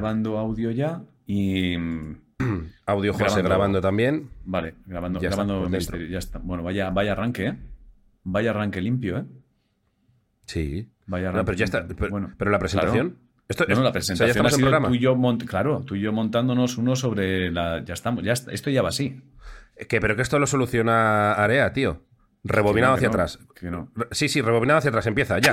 grabando audio ya y. Audio José Grabando. grabando, también. Vale, grabando, Ya grabando. Misterio, ya está. Bueno, vaya, vaya arranque, ¿eh? Vaya arranque limpio, ¿eh? Sí. Vaya No, arranque pero ya está. Pero, Bueno, pero la presentación. Esto, No, no, la o sea, ya presentación ha sido programa. tú y yo mont- claro, tú y yo montándonos uno sobre la. Ya estamos, ya está- esto ya va así. Que, pero que esto lo soluciona Area, tío. Rebobinado Que no, hacia no, atrás. que no. Re- Sí, sí, rebobinado hacia atrás. Empieza, ya.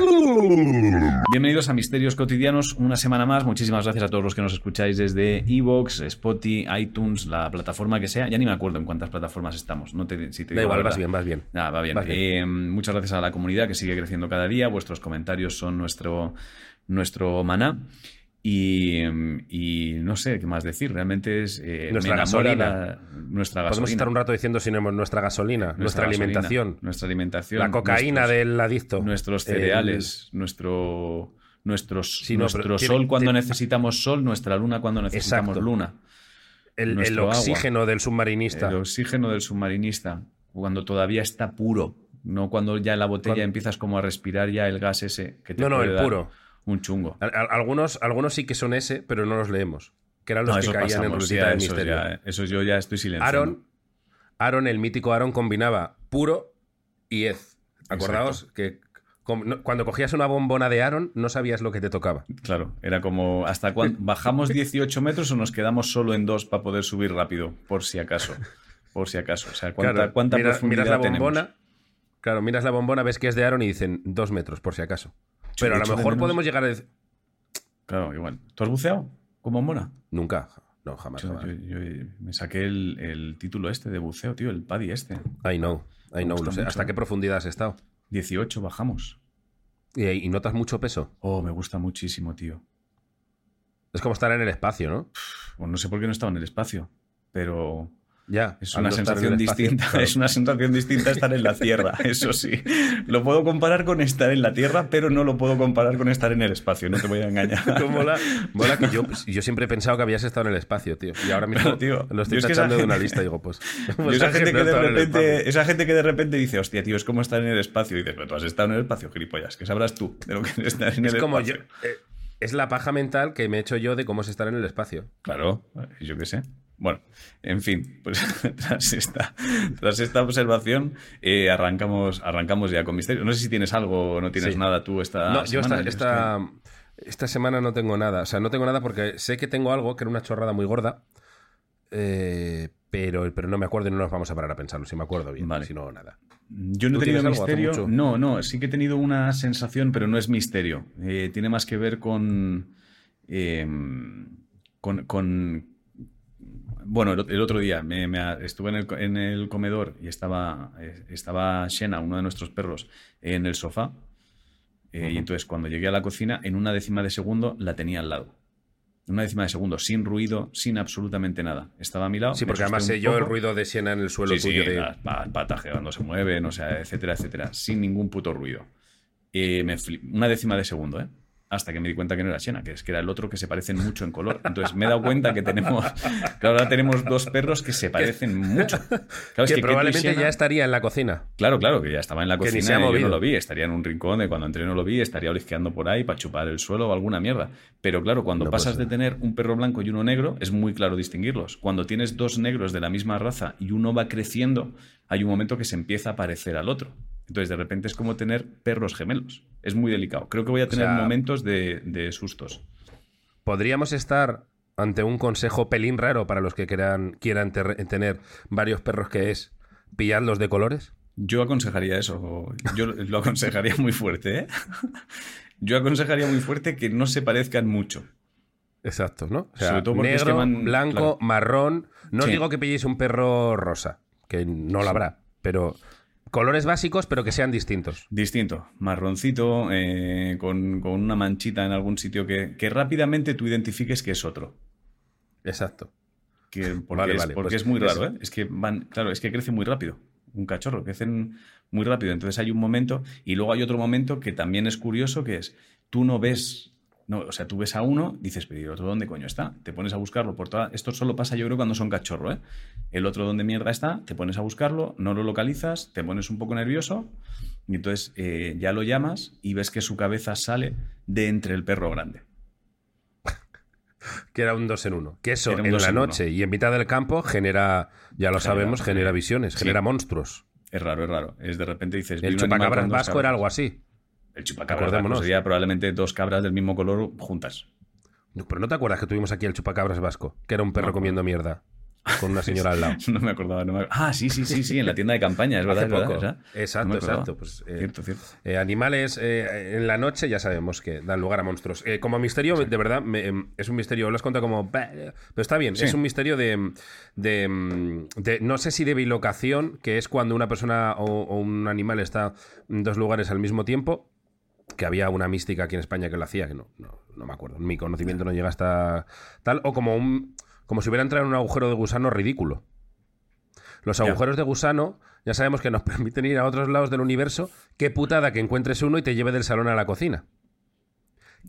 Bienvenidos a Misterios Cotidianos, una semana más. Muchísimas gracias a todos los que nos escucháis desde Evox, Spotify, iTunes, la plataforma que sea. Ya ni me acuerdo en cuántas plataformas estamos. No te, si te Da igual, vas bien, vas bien. Ah, va bien. Vas bien. Eh, muchas gracias a la comunidad que sigue creciendo cada día. Vuestros comentarios son nuestro, nuestro maná. Y, y no sé qué más decir. Realmente es. eh, Nuestra gasolina. la- nuestra gasolina. Podemos estar un rato diciendo sinónimos. Nuestra gasolina, nuestra, gasolina, alimentación, Nuestra alimentación. la cocaína nuestros- del adicto. Nuestros cereales, nuestro, nuestro, Sí, no, nuestro tiene- sol cuando tiene- necesitamos sol, nuestra luna cuando necesitamos Exacto. luna. El, el nuestro agua. oxígeno del submarinista. El oxígeno del submarinista, cuando todavía está puro, no cuando ya en la botella empiezas como a respirar ya el gas ese que te No, no, el dar puro. Un chungo. Al- al- algunos, algunos sí que son ese, pero no los leemos. Que eran los No, que caían en pasamos, ya, del Misterio. ya, eso yo ya estoy silenciando. Aaron, Aaron, el mítico Aaron, combinaba puro y ez. Acordaos que cuando cogías una bombona de Aaron no sabías lo que te tocaba. Claro, era como hasta cuándo bajamos 18 metros o nos quedamos solo en dos para poder subir rápido, por si acaso. Por si acaso. O sea, ¿cuánta, Claro, cuánta mira- profundidad miras la tenemos? bombona, claro, miras la bombona, ves que es de Aaron y dicen dos metros, por si acaso. Pero a lo mejor podemos llegar a decir. Claro, igual. ¿Tú has buceado como mona? Nunca. No, jamás. Yo, jamás. yo- yo me saqué el, el título este de buceo, tío, el PADI este. I know, I know, lo sé. ¿Hasta qué profundidad has estado? 18 bajamos. Y, y notas mucho peso. Oh, me gusta muchísimo, tío. Es como estar en el espacio, ¿no? Pues no sé por qué no estaba en el espacio, pero Ya. es una sensación espacio, distinta. claro. Es una sensación distinta estar en la Tierra, eso sí. Lo puedo comparar con estar en la Tierra, pero no lo puedo comparar con estar en el espacio, no te voy a engañar. mola, mola que yo, yo siempre he pensado que habías estado en el espacio, tío. Y ahora mismo Claro, tío. lo estoy Yo es que esa tachando de una lista. Digo, pues. Yo pues esa, gente que de repente, esa gente que de repente dice, hostia, tío, es como estar en el espacio. Y dices, pero tú has estado en el espacio, gilipollas, que sabrás tú de lo que es estar en Es el como yo. espacio. eh, es la paja mental que me he hecho yo de cómo es estar en el espacio. Claro, yo qué sé. Bueno, en fin, pues tras esta, tras esta observación eh, arrancamos, arrancamos ya con misterio. No sé si tienes algo o no tienes Sí. nada tú esta no, yo semana. esta, es esta, esta semana no tengo nada. O sea, no tengo nada porque sé que tengo algo que era una chorrada muy gorda. eh, pero, pero no me acuerdo y no nos vamos a parar a pensarlo. Si me acuerdo bien. Vale. Si no, nada. yo no he ¿Tú tenido misterio. No, no, sí que he tenido una sensación, pero no es misterio. Eh, tiene más que ver con, con, con- bueno, el, el otro día me, me- estuve en el, co- en el comedor y estaba, eh, estaba Shena, uno de nuestros perros, en el sofá. Eh, Y entonces cuando llegué a la cocina, en una décima de segundo la tenía al lado. Una décima de segundo, sin ruido, sin absolutamente nada. Estaba a mi lado. Sí, porque además sé un yo el ruido de siena en el suelo Sí, sí, tuyo. de... las patas que cuando se mueven, o sea, etcétera, etcétera, sin ningún puto ruido. Eh, me una décima de segundo, ¿eh? Hasta que me di cuenta que no era Xena, que es que era el otro que se parecen mucho en color. Entonces me he dado cuenta que tenemos, que ahora tenemos dos perros que se parecen mucho. Claro, es que probablemente ya estaría en la cocina. Claro, claro, que ya estaba en la Que cocina y yo no lo vi. Estaría en un rincón de cuando entré no lo vi, estaría olisqueando por ahí para chupar el suelo o alguna mierda. Pero claro, cuando No pasas de tener un perro blanco y uno negro, es muy claro distinguirlos. Cuando tienes dos negros de la misma raza y uno va creciendo, hay un momento que se empieza a parecer al otro. Entonces, de repente es como tener perros gemelos. Es muy delicado. Creo que voy a tener sea- momentos de, de sustos. Podríamos estar ante un consejo pelín raro para los que quieran, tener varios perros que es pillarlos de colores. Yo aconsejaría eso. Yo lo aconsejaría muy fuerte, ¿eh? Yo aconsejaría muy fuerte que no se parezcan mucho. Exacto, ¿no? O sea, Sobre todo porque es negro, que van- blanco, claro. marrón. No os digo que pilléis un perro rosa, que no lo habrá, pero colores básicos, pero que sean distintos. Distinto, marroncito, eh, con, con una manchita en algún sitio que, que rápidamente tú identifiques que es otro. Exacto. Que, porque Vale, es, vale, porque pues es muy raro, es- ¿eh? Es que van, claro, es que crece muy rápido. Un cachorro, crecen muy rápido. Entonces hay un momento, y luego hay otro momento que también es curioso, que es, tú no ves, no, o sea, tú ves a uno, dices, pero ¿y el otro dónde coño está? Te pones a buscarlo por toda... Esto solo pasa yo creo cuando son cachorro, ¿eh? El otro dónde mierda está, te pones a buscarlo, no lo localizas, te pones un poco nervioso, y entonces eh, ya lo llamas y ves que su cabeza sale de entre el perro grande. que era un dos en uno. Que eso en la en uno. noche y en mitad del campo genera, ya lo Genera- sabemos, genera visiones, Sí. genera monstruos. Es raro, es raro. Es de repente dices. El chupacabras vasco era algo así. El chupacabras Acordémonos. sería probablemente dos cabras del mismo color juntas. No, Pero no te acuerdas que tuvimos aquí el chupacabras vasco, que era un perro No, comiendo mierda con una señora al lado. No me acordaba. no me- Ah, sí, sí, sí, sí, en la tienda de campaña, es verdad. Hace verdad, Exacto, no exacto, pues, eh, cierto, cierto. Eh, animales eh, en la noche ya sabemos que dan lugar a monstruos. Como misterio, de verdad, me- em, es un misterio. Lo has contado como. Pero está bien, Sí. es un misterio de, de, mm, de- No sé si de bilocación, que es cuando una persona o, o un animal está en dos lugares al mismo tiempo. Que había una mística aquí en España que lo hacía, que no, no, no me acuerdo. Mi conocimiento no llega hasta tal. O como un. Como si hubiera entrado en un agujero de gusano ridículo. Los agujeros de gusano ya sabemos que nos permiten ir a otros lados del universo. Qué putada que encuentres uno y te lleve del salón a la cocina.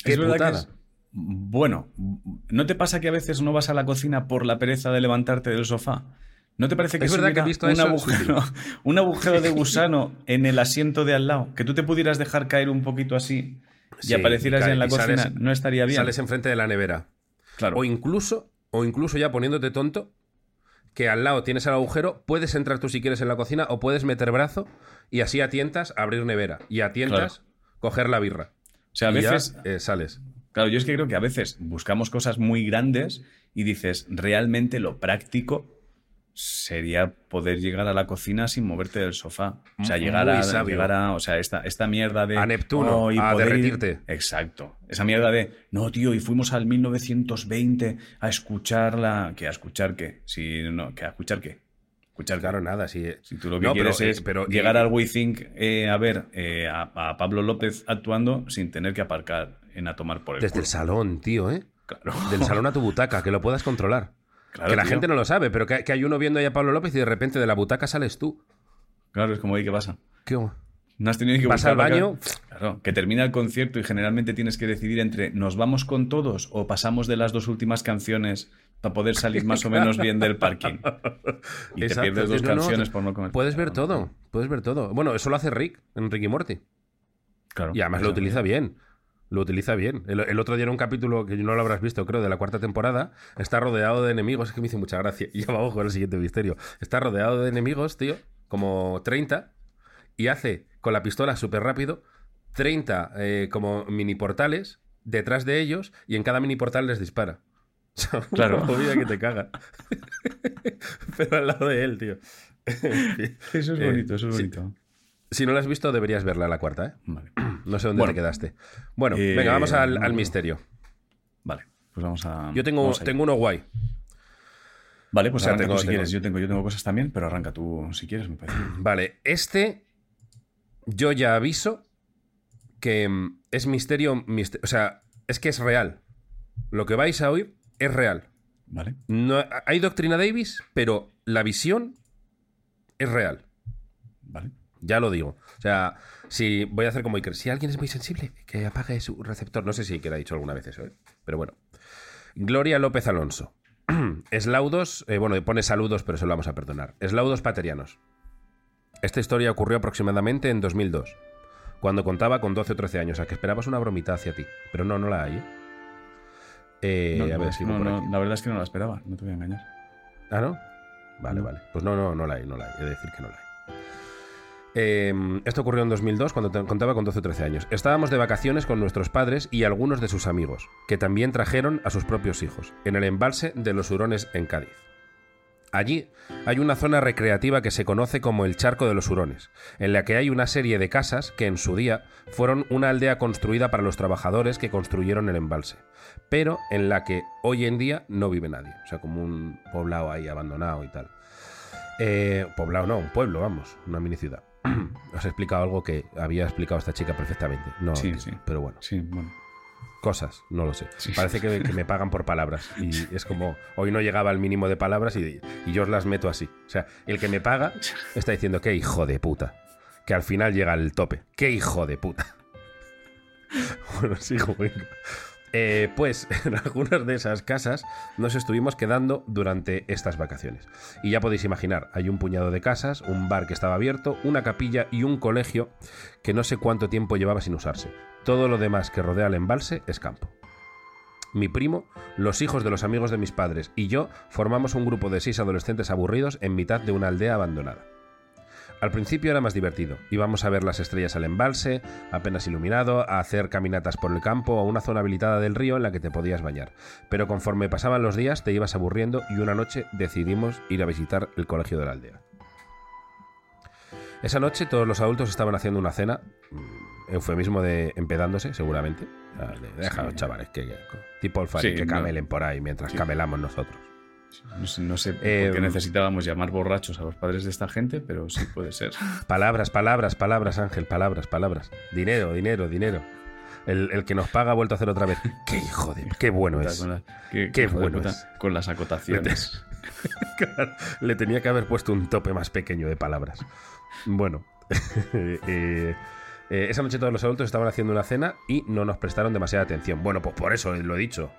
Qué Es que putada. es- Bueno, ¿no te pasa que a veces no vas a la cocina por la pereza de levantarte del sofá? ¿No te parece que Es si verdad que he visto un, eso, agujero, un agujero de gusano en el asiento de al lado? Que tú te pudieras dejar caer un poquito así y Sí, aparecieras ya en la cocina. sales- no estaría bien. Sales enfrente de la nevera. Claro. O incluso, o incluso ya poniéndote tonto, que al lado tienes el agujero, puedes entrar tú si quieres en la cocina o puedes meter brazo y así a tientas abrir nevera y a tientas coger la birra. o sea, a ya, veces eh, sales. Claro, yo es que creo que a veces buscamos cosas muy grandes y dices, realmente lo práctico sería poder llegar a la cocina sin moverte del sofá. O sea, Muy llegar a, llegar a, o sea, esta, esta mierda de... A Neptuno, "Oh, y a poder ir-". derretirte. Exacto. Esa mierda de, no, tío, y fuimos al 1920 a escuchar la... ¿Qué? ¿A escuchar qué? Si, no, ¿qué? ¿A escuchar qué? Escuchar Claro, nada. Si, Si tú lo que No, quieres pero, es pero- llegar al WeThink eh, a ver eh, a, a Pablo López actuando sin tener que aparcar en a tomar por el Desde culo. el salón, tío, ¿eh? Claro. Del salón a tu butaca, que lo puedas controlar. Claro, que la tío. gente no lo sabe, pero que, que hay uno viendo ahí a Pablo López y de repente de la butaca sales tú. Claro, es como, "Oye, ¿qué pasa? ¿Qué? No has tenido que Vas al para que- baño. Claro, que termina el concierto y generalmente tienes que decidir entre ¿nos vamos con todos o pasamos de las dos últimas canciones para poder salir más o menos bien del parking? Y te Exacto, pierdes dos no, no, canciones por no comer. Puedes ver todo, puedes ver todo. Bueno, eso lo hace Rick en Rick y Morty. Claro. Y además lo utiliza bien. Lo utiliza bien. El, el otro día en un capítulo que no lo habrás visto, creo, de la cuarta temporada, está rodeado de enemigos. Es que me hizo mucha gracia. Y ya vamos con el siguiente misterio. Está rodeado de enemigos, tío, como 30, y hace con la pistola súper rápido 30 eh, como mini portales detrás de ellos y en cada mini portal les dispara. O sea, una Claro. movida que te caga. Pero al lado de él, tío. Eso es Eh, bonito, eso es bonito. Si no la has visto, deberías verla la cuarta, ¿eh? Vale. No sé dónde Bueno. te quedaste. Bueno, Eh, venga, vamos al, al no. misterio. Vale, pues vamos a. Yo tengo, tengo uno guay. Vale, pues o sea, arranca tengo- tú si tengo- quieres. Yo tengo, yo tengo cosas también, pero arranca tú si quieres, me parece. Vale, este yo ya aviso que mm, es misterio, miste- o sea, es que es real. Lo que vais a oír es real. Vale. No, hay doctrina Davis, pero la visión es real. Ya lo digo. O sea, si voy a hacer como Iker, si alguien es muy sensible, que apague su receptor. No sé si Iker ha dicho alguna vez eso, ¿eh? pero bueno. Gloria López Alonso. Eslaudos, eh, bueno, pone saludos, pero se lo vamos a perdonar. Eslaudos paterianos. Esta historia ocurrió aproximadamente en 2002, cuando contaba con 12 o 13 años, a que esperabas una bromita hacia ti. Pero no, no la hay. ¿eh? Eh, No, a ver, no, por aquí. la verdad es que no la esperaba, no te voy a engañar. ¿Ah, no? Vale, vale. Pues no, no, no la hay, no la hay. He de decir que no la hay. Eh, esto ocurrió en 2002 cuando contaba con 12 o 13 años. Estábamos de vacaciones con nuestros padres y algunos de sus amigos, que también trajeron a sus propios hijos, en el embalse de los Hurones en Cádiz. Allí hay una zona recreativa que se conoce como el Charco de los Hurones, en la que hay una serie de casas que en su día fueron una aldea construida para los trabajadores que construyeron el embalse, pero en la que hoy en día no vive nadie, o sea, como un poblado ahí abandonado y tal. Eh, poblado no, un pueblo, vamos, una mini ciudad. He explicado algo que había explicado esta chica perfectamente. No, Sí, tío, sí. pero bueno, Sí, bueno. cosas, no lo sé. Sí. Parece que, que me pagan por palabras y es como, hoy no llegaba al mínimo de palabras y, y yo os las meto así. O sea, el que me paga está diciendo, qué hijo de puta. Que al final llega al tope. Qué hijo de puta. Bueno, sigo, venga. Eh, pues en algunas de esas casas nos estuvimos quedando durante estas vacaciones. Y ya podéis imaginar, hay un puñado de casas, un bar que estaba abierto, una capilla y un colegio que no sé cuánto tiempo llevaba sin usarse. Todo lo demás que rodea el embalse es campo. mi primo, los hijos de los amigos de mis padres y yo formamos un grupo de seis adolescentes aburridos en mitad de una aldea abandonada. Al principio era más divertido. Íbamos a ver las estrellas al embalse, apenas iluminado, a hacer caminatas por el campo o a una zona habilitada del río en la que te podías bañar. Pero conforme pasaban los días te ibas aburriendo y una noche decidimos ir a visitar el colegio de la aldea. Esa noche todos los adultos estaban haciendo una cena, mm, eufemismo de empedándose, seguramente. O sea, de, Déjalos, chavales, que, que- tipo Sí, que no. camelen por ahí mientras Sí. camelamos nosotros. No sé, no sé por Eh, qué necesitábamos llamar borrachos a los padres de esta gente, pero sí puede ser. Palabras, palabras, palabras, Ángel, palabras, palabras. Dinero, dinero, dinero. El, el que nos paga ha vuelto a hacer otra vez. ¡Qué hijo de... ¡Qué bueno es! La- qué, bueno es. Con las acotaciones. Le tenía que haber puesto un tope más pequeño de palabras. Bueno, eh, eh, esa noche todos los adultos estaban haciendo una cena y no nos prestaron demasiada atención. Bueno, pues por eso lo he dicho.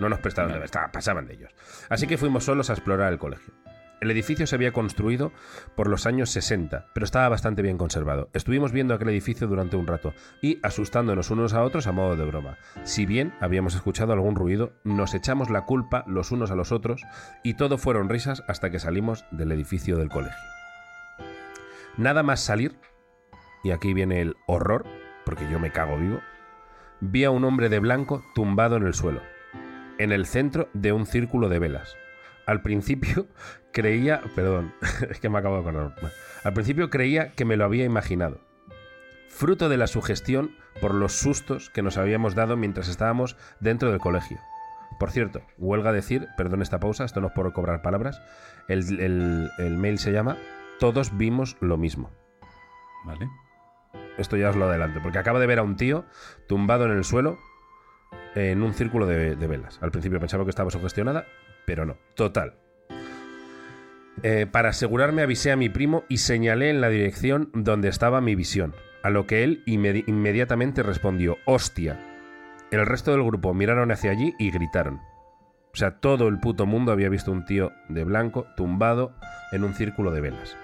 No nos prestaron, de- estaba- pasaban de ellos. Así que fuimos solos a explorar el colegio. El edificio se había construido por los años 60, pero estaba bastante bien conservado. Estuvimos viendo aquel edificio durante un rato y asustándonos unos a otros a modo de broma. Si bien habíamos escuchado algún ruido, nos echamos la culpa los unos a los otros y todo fueron risas hasta que salimos del edificio del colegio. Nada más salir, y aquí viene el horror, porque yo me cago vivo, vi a un hombre de blanco tumbado en el suelo, en el centro de un círculo de velas. Al principio creía, perdón, es que me acabo de acordar. Al principio creía que me lo había imaginado. Fruto de la sugestión por los sustos que nos habíamos dado mientras estábamos dentro del colegio. Por cierto, huelga decir, perdón esta pausa, esto no es por cobrar palabras, el, el- el mail se llama Todos vimos lo mismo. ¿Vale? Esto ya os lo adelanto, porque acabo de ver a un tío tumbado en el suelo en un círculo de, velas. Al principio pensaba que estaba sugestionada, pero no. Total. Eh, para asegurarme avisé a mi primo y señalé en la dirección donde estaba mi visión, a lo que él inmedi- inmediatamente respondió, hostia. El resto del grupo miraron hacia allí y gritaron. O sea, todo el puto mundo había visto un tío de blanco tumbado en un círculo de velas.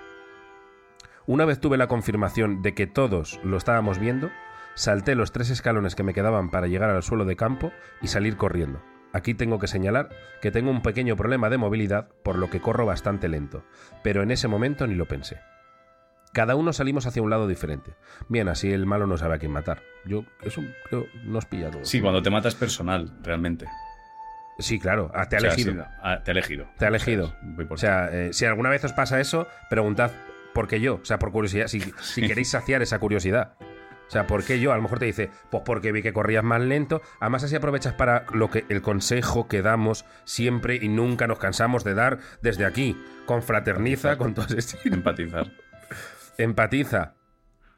Una vez tuve la confirmación de que todos lo estábamos viendo, salté los tres escalones que me quedaban para llegar al suelo de campo y salir corriendo. Aquí tengo que señalar que tengo un pequeño problema de movilidad, por lo que corro bastante lento, pero en ese momento ni lo pensé. Cada uno salimos hacia un lado diferente. Bien, así el malo no sabe a quién matar. Yo, eso creo, nos pilla todo. Sí, cuando te matas personal, realmente. Sí, claro, ah, te ha O sea, elegido. sí, ah, te ha elegido. Te ha elegido. O sea, eh, si alguna vez os pasa eso, preguntad por qué yo. O sea, por curiosidad, si, si queréis saciar esa curiosidad. O sea, ¿por qué yo? A lo mejor te dice, pues porque vi que corrías más lento. Además, así aprovechas para lo que el consejo que damos siempre y nunca nos cansamos de dar desde aquí. Confraterniza con todas estas. empatizar. Empatiza.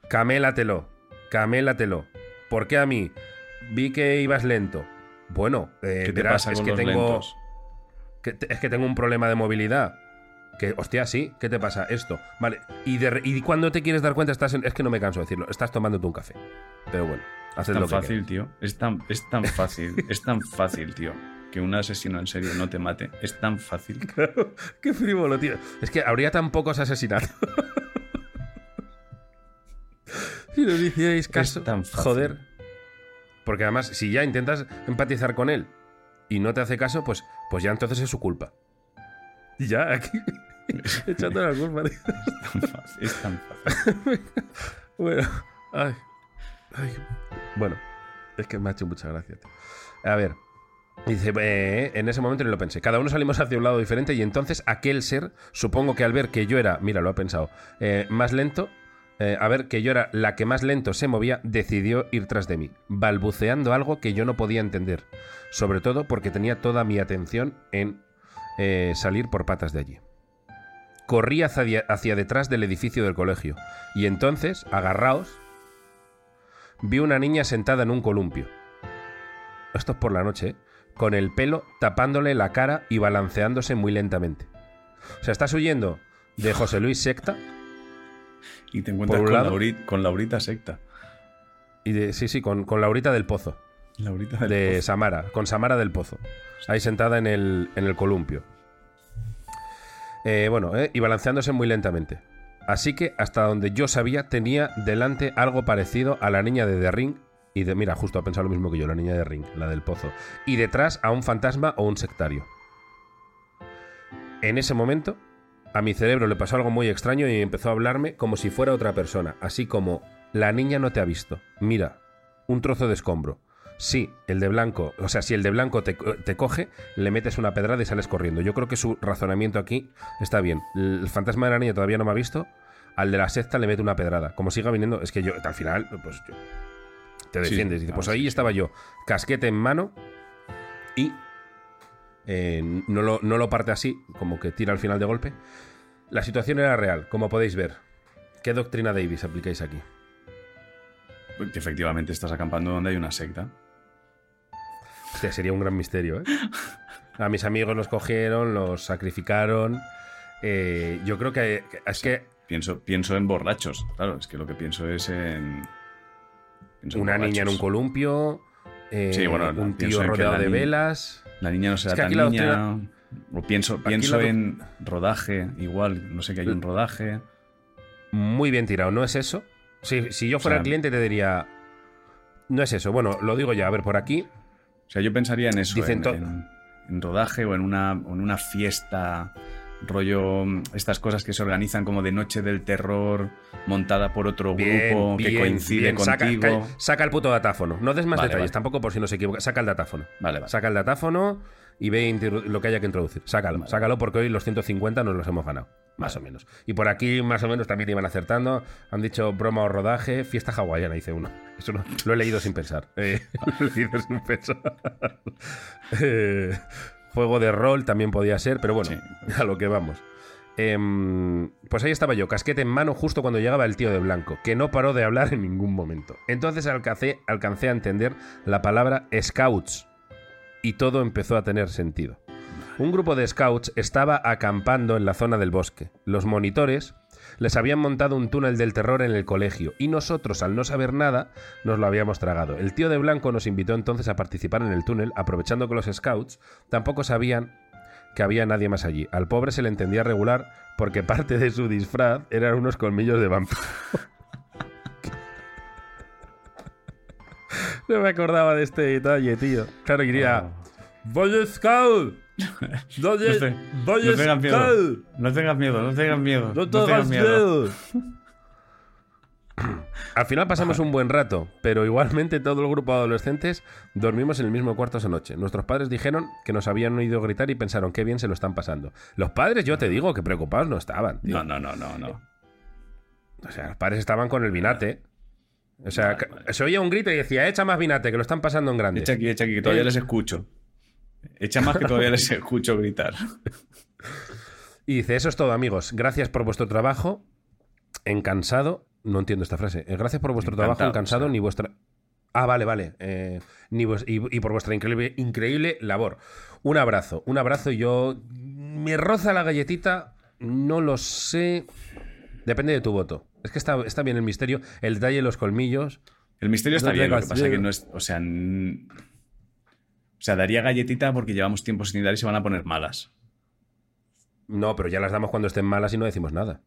Camélatelo. Camélatelo. ¿Por qué a mí? Vi que ibas lento. Bueno, eh, ¿Qué te verás, pasa es que los tengo que es que tengo un problema de movilidad. Que, hostia, sí, ¿qué te pasa? Esto. Vale, y, de y cuando te quieres dar cuenta, estás en- es que no me canso de decirlo, estás tomándote un café. Pero bueno, haces Es lo tan que fácil, tío. Es tan, es tan fácil. es tan fácil, tío. Que un asesino en serio no te mate. Es tan fácil. Qué frívolo, tío. Es que habría tan pocos asesinatos. si nos hicierais caso. tan fácil. Joder. Porque además, si ya intentas empatizar con él y no te hace caso, pues, pues ya entonces es su culpa. Y ya, aquí. Echando la culpa, tío. Tan fácil, Es tan fácil. Bueno, ay, ay. Bueno, es que me ha hecho mucha gracia. A ver, dice, eh, en ese momento ni lo pensé. Cada uno salimos hacia un lado diferente y entonces aquel ser, supongo que al ver que yo era, mira, lo ha pensado, eh, más lento, eh, a ver que yo era la que más lento se movía, decidió ir tras de mí, balbuceando algo que yo no podía entender. Sobre todo porque tenía toda mi atención en eh, salir por patas de allí. Corrí hacia, hacia detrás del edificio del colegio y entonces, agarraos, vi una niña sentada en un columpio. Esto es por la noche, ¿eh? con el pelo tapándole la cara y balanceándose muy lentamente. O sea, estás huyendo de José Luis Secta Y te encuentras con, lado- Lauri- con Laurita Secta. y de, sí, sí, con, con Laurita del Pozo, Laurita del de Pozo. Samara, con Samara del Pozo, ahí sentada en el, en el columpio. Eh, bueno, eh, y balanceándose muy lentamente. Así que hasta donde yo sabía tenía delante algo parecido a la niña de The Ring Y de, mira, justo ha pensado lo mismo que yo, la niña de Ring, la del pozo. Y detrás a un fantasma o un sectario. En ese momento, a mi cerebro le pasó algo muy extraño y empezó a hablarme como si fuera otra persona, así como, la niña no te ha visto. Mira, un trozo de escombro. Sí, el de blanco, o sea, si el de blanco te, te coge, le metes una pedrada y sales corriendo. Yo creo que su razonamiento aquí está bien. El fantasma de la niña todavía no me ha visto, al de la secta le mete una pedrada. Como siga viniendo, es que yo, al final, pues yo- te Sí, defiendes. Dice, pues sí, ahí sí. estaba yo, casquete en mano y eh, no, lo, no lo parte así, como que tira al final de golpe. La situación era real, como podéis ver. ¿Qué doctrina Davis aplicáis aquí? Que efectivamente estás acampando donde hay una secta. Hostia, sería un gran misterio, ¿eh? A mis amigos los cogieron, los sacrificaron. Eh, yo creo que es que Pienso, pienso en borrachos. Claro, es que lo que pienso es en. pienso en una niña en un columpio, eh, Sí, bueno, un tío rodeado de velas. La niña no será que tan niña. O pienso, pienso en rodaje, igual. No sé que hay un rodaje. Muy bien tirado, ¿no es eso? Si, si yo fuera O sea- el cliente te diría... No es eso. Bueno, lo digo ya. A ver, por aquí... O sea, yo pensaría en eso, Dicen en, en- en rodaje o en una, en una fiesta, rollo, mm, estas cosas que se organizan como de noche del terror, montada por otro Bien, grupo que coincide bien. Saca, contigo. ca- saca el puto datáfono. No des más Vale, detalles, vale. tampoco por si no se equivoca. Saca el datáfono. Vale, vale. Saca el datáfono y ve lo que haya que introducir. Sácalo, Vale. sácalo porque hoy los 150 nos los hemos ganado. Más o menos. Y por aquí, más o menos, también iban acertando. Han dicho broma o rodaje, fiesta hawaiana, dice uno. Eso no- lo he leído sin pensar. Eh, lo he leído sin pensar. Eh, juego de rol también podía ser, pero bueno, a lo que vamos. Em, pues ahí estaba yo, casquete en mano, justo cuando llegaba el tío de blanco, que no paró de hablar en ningún momento. Entonces alcancé, alcancé a entender la palabra scouts y todo empezó a tener sentido. Un grupo de scouts estaba acampando en la zona del bosque. Los monitores les habían montado un túnel del terror en el colegio y nosotros, al no saber nada, nos lo habíamos tragado. El tío de blanco nos invitó entonces a participar en el túnel, aprovechando que los scouts tampoco sabían que había nadie más allí. Al pobre se le entendía regular porque parte de su disfraz eran unos colmillos de vampiro. No me acordaba de este detalle, tío. Claro, iría... ¡Voy Scout! No, ¡Voy, te- voy no tengas miedo. Scout! No tengas miedo, no tengas miedo. ¡No tengas tengas miedo! Al final pasamos un buen rato, pero igualmente todo el grupo de adolescentes dormimos en el mismo cuarto esa noche. Nuestros padres dijeron que nos habían oído gritar y pensaron qué bien se lo están pasando. Los padres, yo te digo, que preocupados no estaban. tío. No, no, no, no, no. O sea, los padres estaban con el vinate. O sea, Vale, que- vale. se oía un grito y decía, echa más vinate, que lo están pasando en grande. Echa aquí, echa aquí, que todavía Eh. les escucho. Echa más que todavía les escucho gritar. Y dice, eso es todo, amigos. Gracias por vuestro trabajo. En cansado. No entiendo esta frase. Eh, Gracias por vuestro trabajo en Encantado, cansado, o sea. ni vuestra. Ah, vale, vale. Eh, ni vues- y, y por vuestra increíble, increíble labor. Un abrazo, un abrazo. Yo. Me roza la galletita. No lo sé. Depende de tu voto. Es que está, está bien el misterio. El detalle de los colmillos. El misterio está bien, lo que pasa que no es. O sea. O sea, daría galletita porque llevamos tiempo sin dar y se van a poner malas. No, pero ya las damos cuando estén malas y no decimos nada.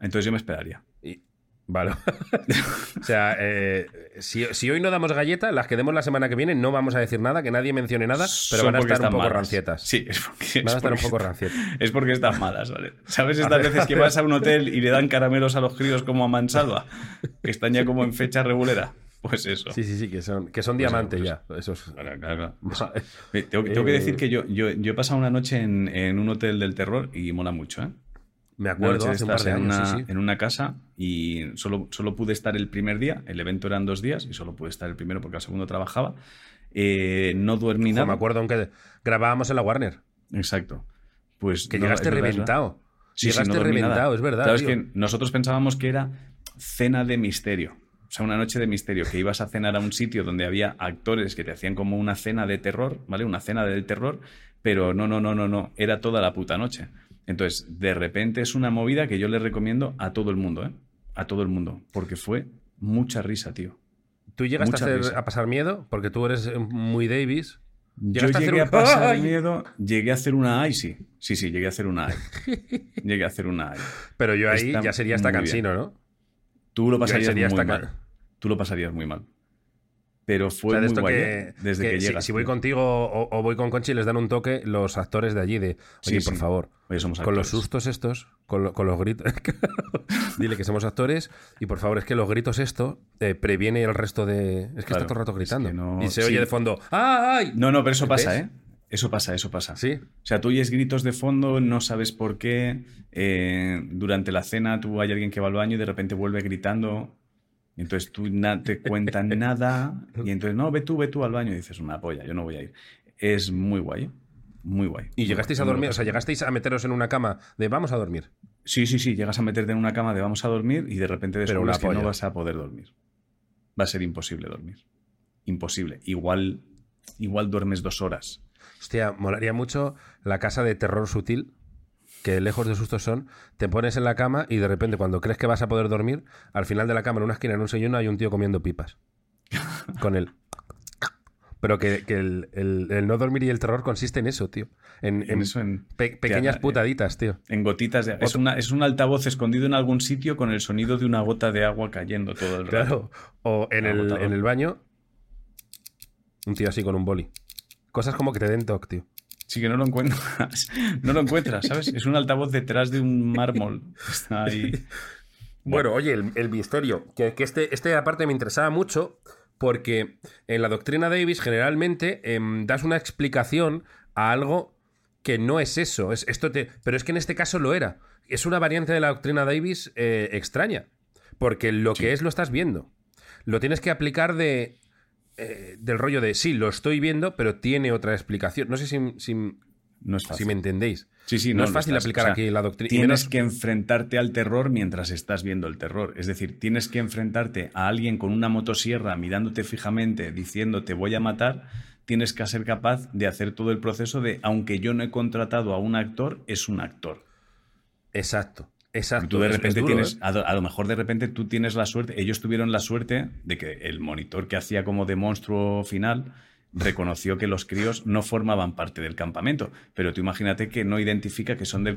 Entonces yo me esperaría. Y- Vale. o sea, eh, si, si hoy no damos galleta, las que demos la semana que viene no vamos a decir nada, que nadie mencione nada, pero Son van a estar un poco malas. rancietas. Sí, es porque. Van a es estar un poco rancietas. Es porque están malas, ¿vale? ¿Sabes estas veces que vas a un hotel y le dan caramelos a los críos como a mansalva? Que están ya como en fecha regulera. Pues eso. Sí, sí, sí, que son, que son Pues, diamantes pues, ya. Esos. Claro, claro, claro. Vale. Tengo, que- tengo que Eh, decir que yo, yo, yo he pasado una noche en, en un hotel del terror y mola mucho, ¿eh? Me acuerdo hace un par de en, años, una, sí, sí. en una casa y solo, solo pude estar el primer día. El evento eran dos días y solo pude estar el primero porque al segundo trabajaba. Eh, no dormí nada. me acuerdo aunque grabábamos en la Warner. Exacto. Pues Que no, llegaste verdad, reventado. Sí, llegaste no nada. reventado, es verdad. Claro, es que nosotros pensábamos que era cena de misterio. O sea, una noche de misterio, que ibas a cenar a un sitio donde había actores que te hacían como una cena de terror, ¿vale? Una cena del terror, pero no, no, no, no, no, era toda la puta noche. Entonces, de repente es una movida que yo le recomiendo a todo el mundo, ¿eh? A todo el mundo, porque fue mucha risa, tío. ¿Tú llegaste a, hacer- a pasar miedo? Porque tú eres eh, muy Davis. Yo ¿Llegaste a llegué a, un- pasar ¡Ay! miedo, llegué a hacer una AI, sí. Sí, sí, llegué a hacer una AI. llegué a hacer una AI. Pero yo ahí Está ya sería hasta bien. cansino, ¿no? Tú lo sería muy hasta mal. Tú lo pasarías muy mal. Pero O fue sea, muy esto guay que, ¿eh? desde que que, llegas. si, voy contigo o, o voy con Conchi les dan un toque los actores de allí de, oye, Sí, por sí. favor, Oye, somos con los sustos estos, con, lo- con los gritos, dile que somos actores y por favor es que los gritos esto eh, previene el resto de... Es que Claro, está todo el rato es gritando. que no- Y se sí. oye de fondo, ¡ah, ay! No, no, pero eso pasa, ¿Ves? ¿eh? Eso pasa, eso pasa. Sí. O sea, tú oyes gritos de fondo, no sabes por qué. eh, durante la cena tú hay alguien que va al baño y de repente vuelve gritando. Y Entonces tú no te cuentan nada. Y entonces, no, ve tú, ve tú al baño. Y dices, una polla, yo no voy a ir. Es muy guay. Muy guay. Y llegasteis a dormir, o sea, llegasteis a meteros en una cama de vamos a dormir. Sí, sí, sí. Llegas a meterte en una cama de vamos a dormir y de repente descubres que no vas a poder dormir. Va a ser imposible dormir. Imposible. Igual, igual duermes dos horas. Hostia, molaría mucho la casa de terror sutil, que lejos de sustos son, te pones en la cama y de repente cuando crees que vas a poder dormir, al final de la cama, en una esquina, en un sillón, hay un tío comiendo pipas. Con él. Pero que, que el, el- el no dormir y el terror consiste en eso, tío. En, En en eso, en, pe- pequeñas putaditas, tío. En gotitas de es, una, es un altavoz escondido en algún sitio con el sonido de una gota de agua cayendo todo el rato. Claro. O en el, el baño, un tío así con un boli. Cosas como que te den toque, tío. Sí que no lo encuentras. No lo encuentras, ¿sabes? Es un altavoz detrás de un mármol. Está ahí. Bueno, oye, el, el misterio, que, que este, este aparte me interesaba mucho porque en la doctrina Davis generalmente em, das una explicación a algo que no es eso. Es, esto te, pero es que en este caso lo era. Es una variante de la doctrina Davis eh, extraña, porque lo que es lo estás viendo. Lo tienes que aplicar de, eh, del rollo de, sí, lo estoy viendo, pero tiene otra explicación. No sé si, si, No es fácil. si me entendéis. Sí, sí, no, es fácil aplicar O sea, aquí la doctrina. Tienes menos- que enfrentarte al terror mientras estás viendo el terror. Es decir, tienes que enfrentarte a alguien con una motosierra mirándote fijamente, diciendo te voy a matar. Tienes que ser capaz de hacer todo el proceso de, aunque yo no he contratado a un actor, es un actor. Exacto. Exacto. Tú de repente duro, tienes, ¿eh? a, a lo mejor de repente tú tienes la suerte, ellos tuvieron la suerte de que el monitor que hacía como de monstruo final reconoció que los críos no formaban parte del campamento, pero tú imagínate que no identifica que son del,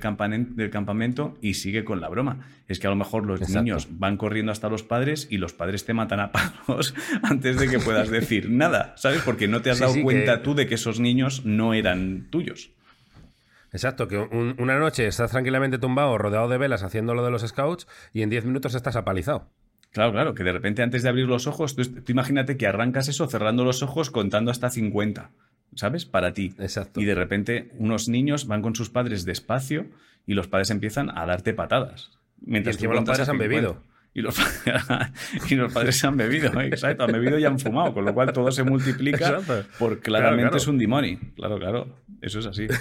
del campamento y sigue con la broma. Es que a lo mejor los Exacto. niños van corriendo hasta los padres y los padres te matan a palos antes de que puedas decir nada, ¿sabes? Porque no te has Sí, dado sí, cuenta que- tú de que esos niños no eran tuyos. Exacto, que un- una noche estás tranquilamente tumbado, rodeado de velas, haciendo lo de los scouts, y en 10 minutos estás apalizado. Claro, claro, que de repente antes de abrir los ojos, tú, tú imagínate que arrancas eso cerrando los ojos contando hasta 50, ¿sabes? Para ti. Exacto. Y de repente unos niños van con sus padres despacio y los padres empiezan a darte patadas. Mientras Y encima los padres han 50. bebido. Y los, y los padres han bebido, ¿eh? exacto, han bebido y han fumado, con lo cual todo se multiplica Exacto. por claramente Claro, claro. es un demonio. Claro, claro, eso es así.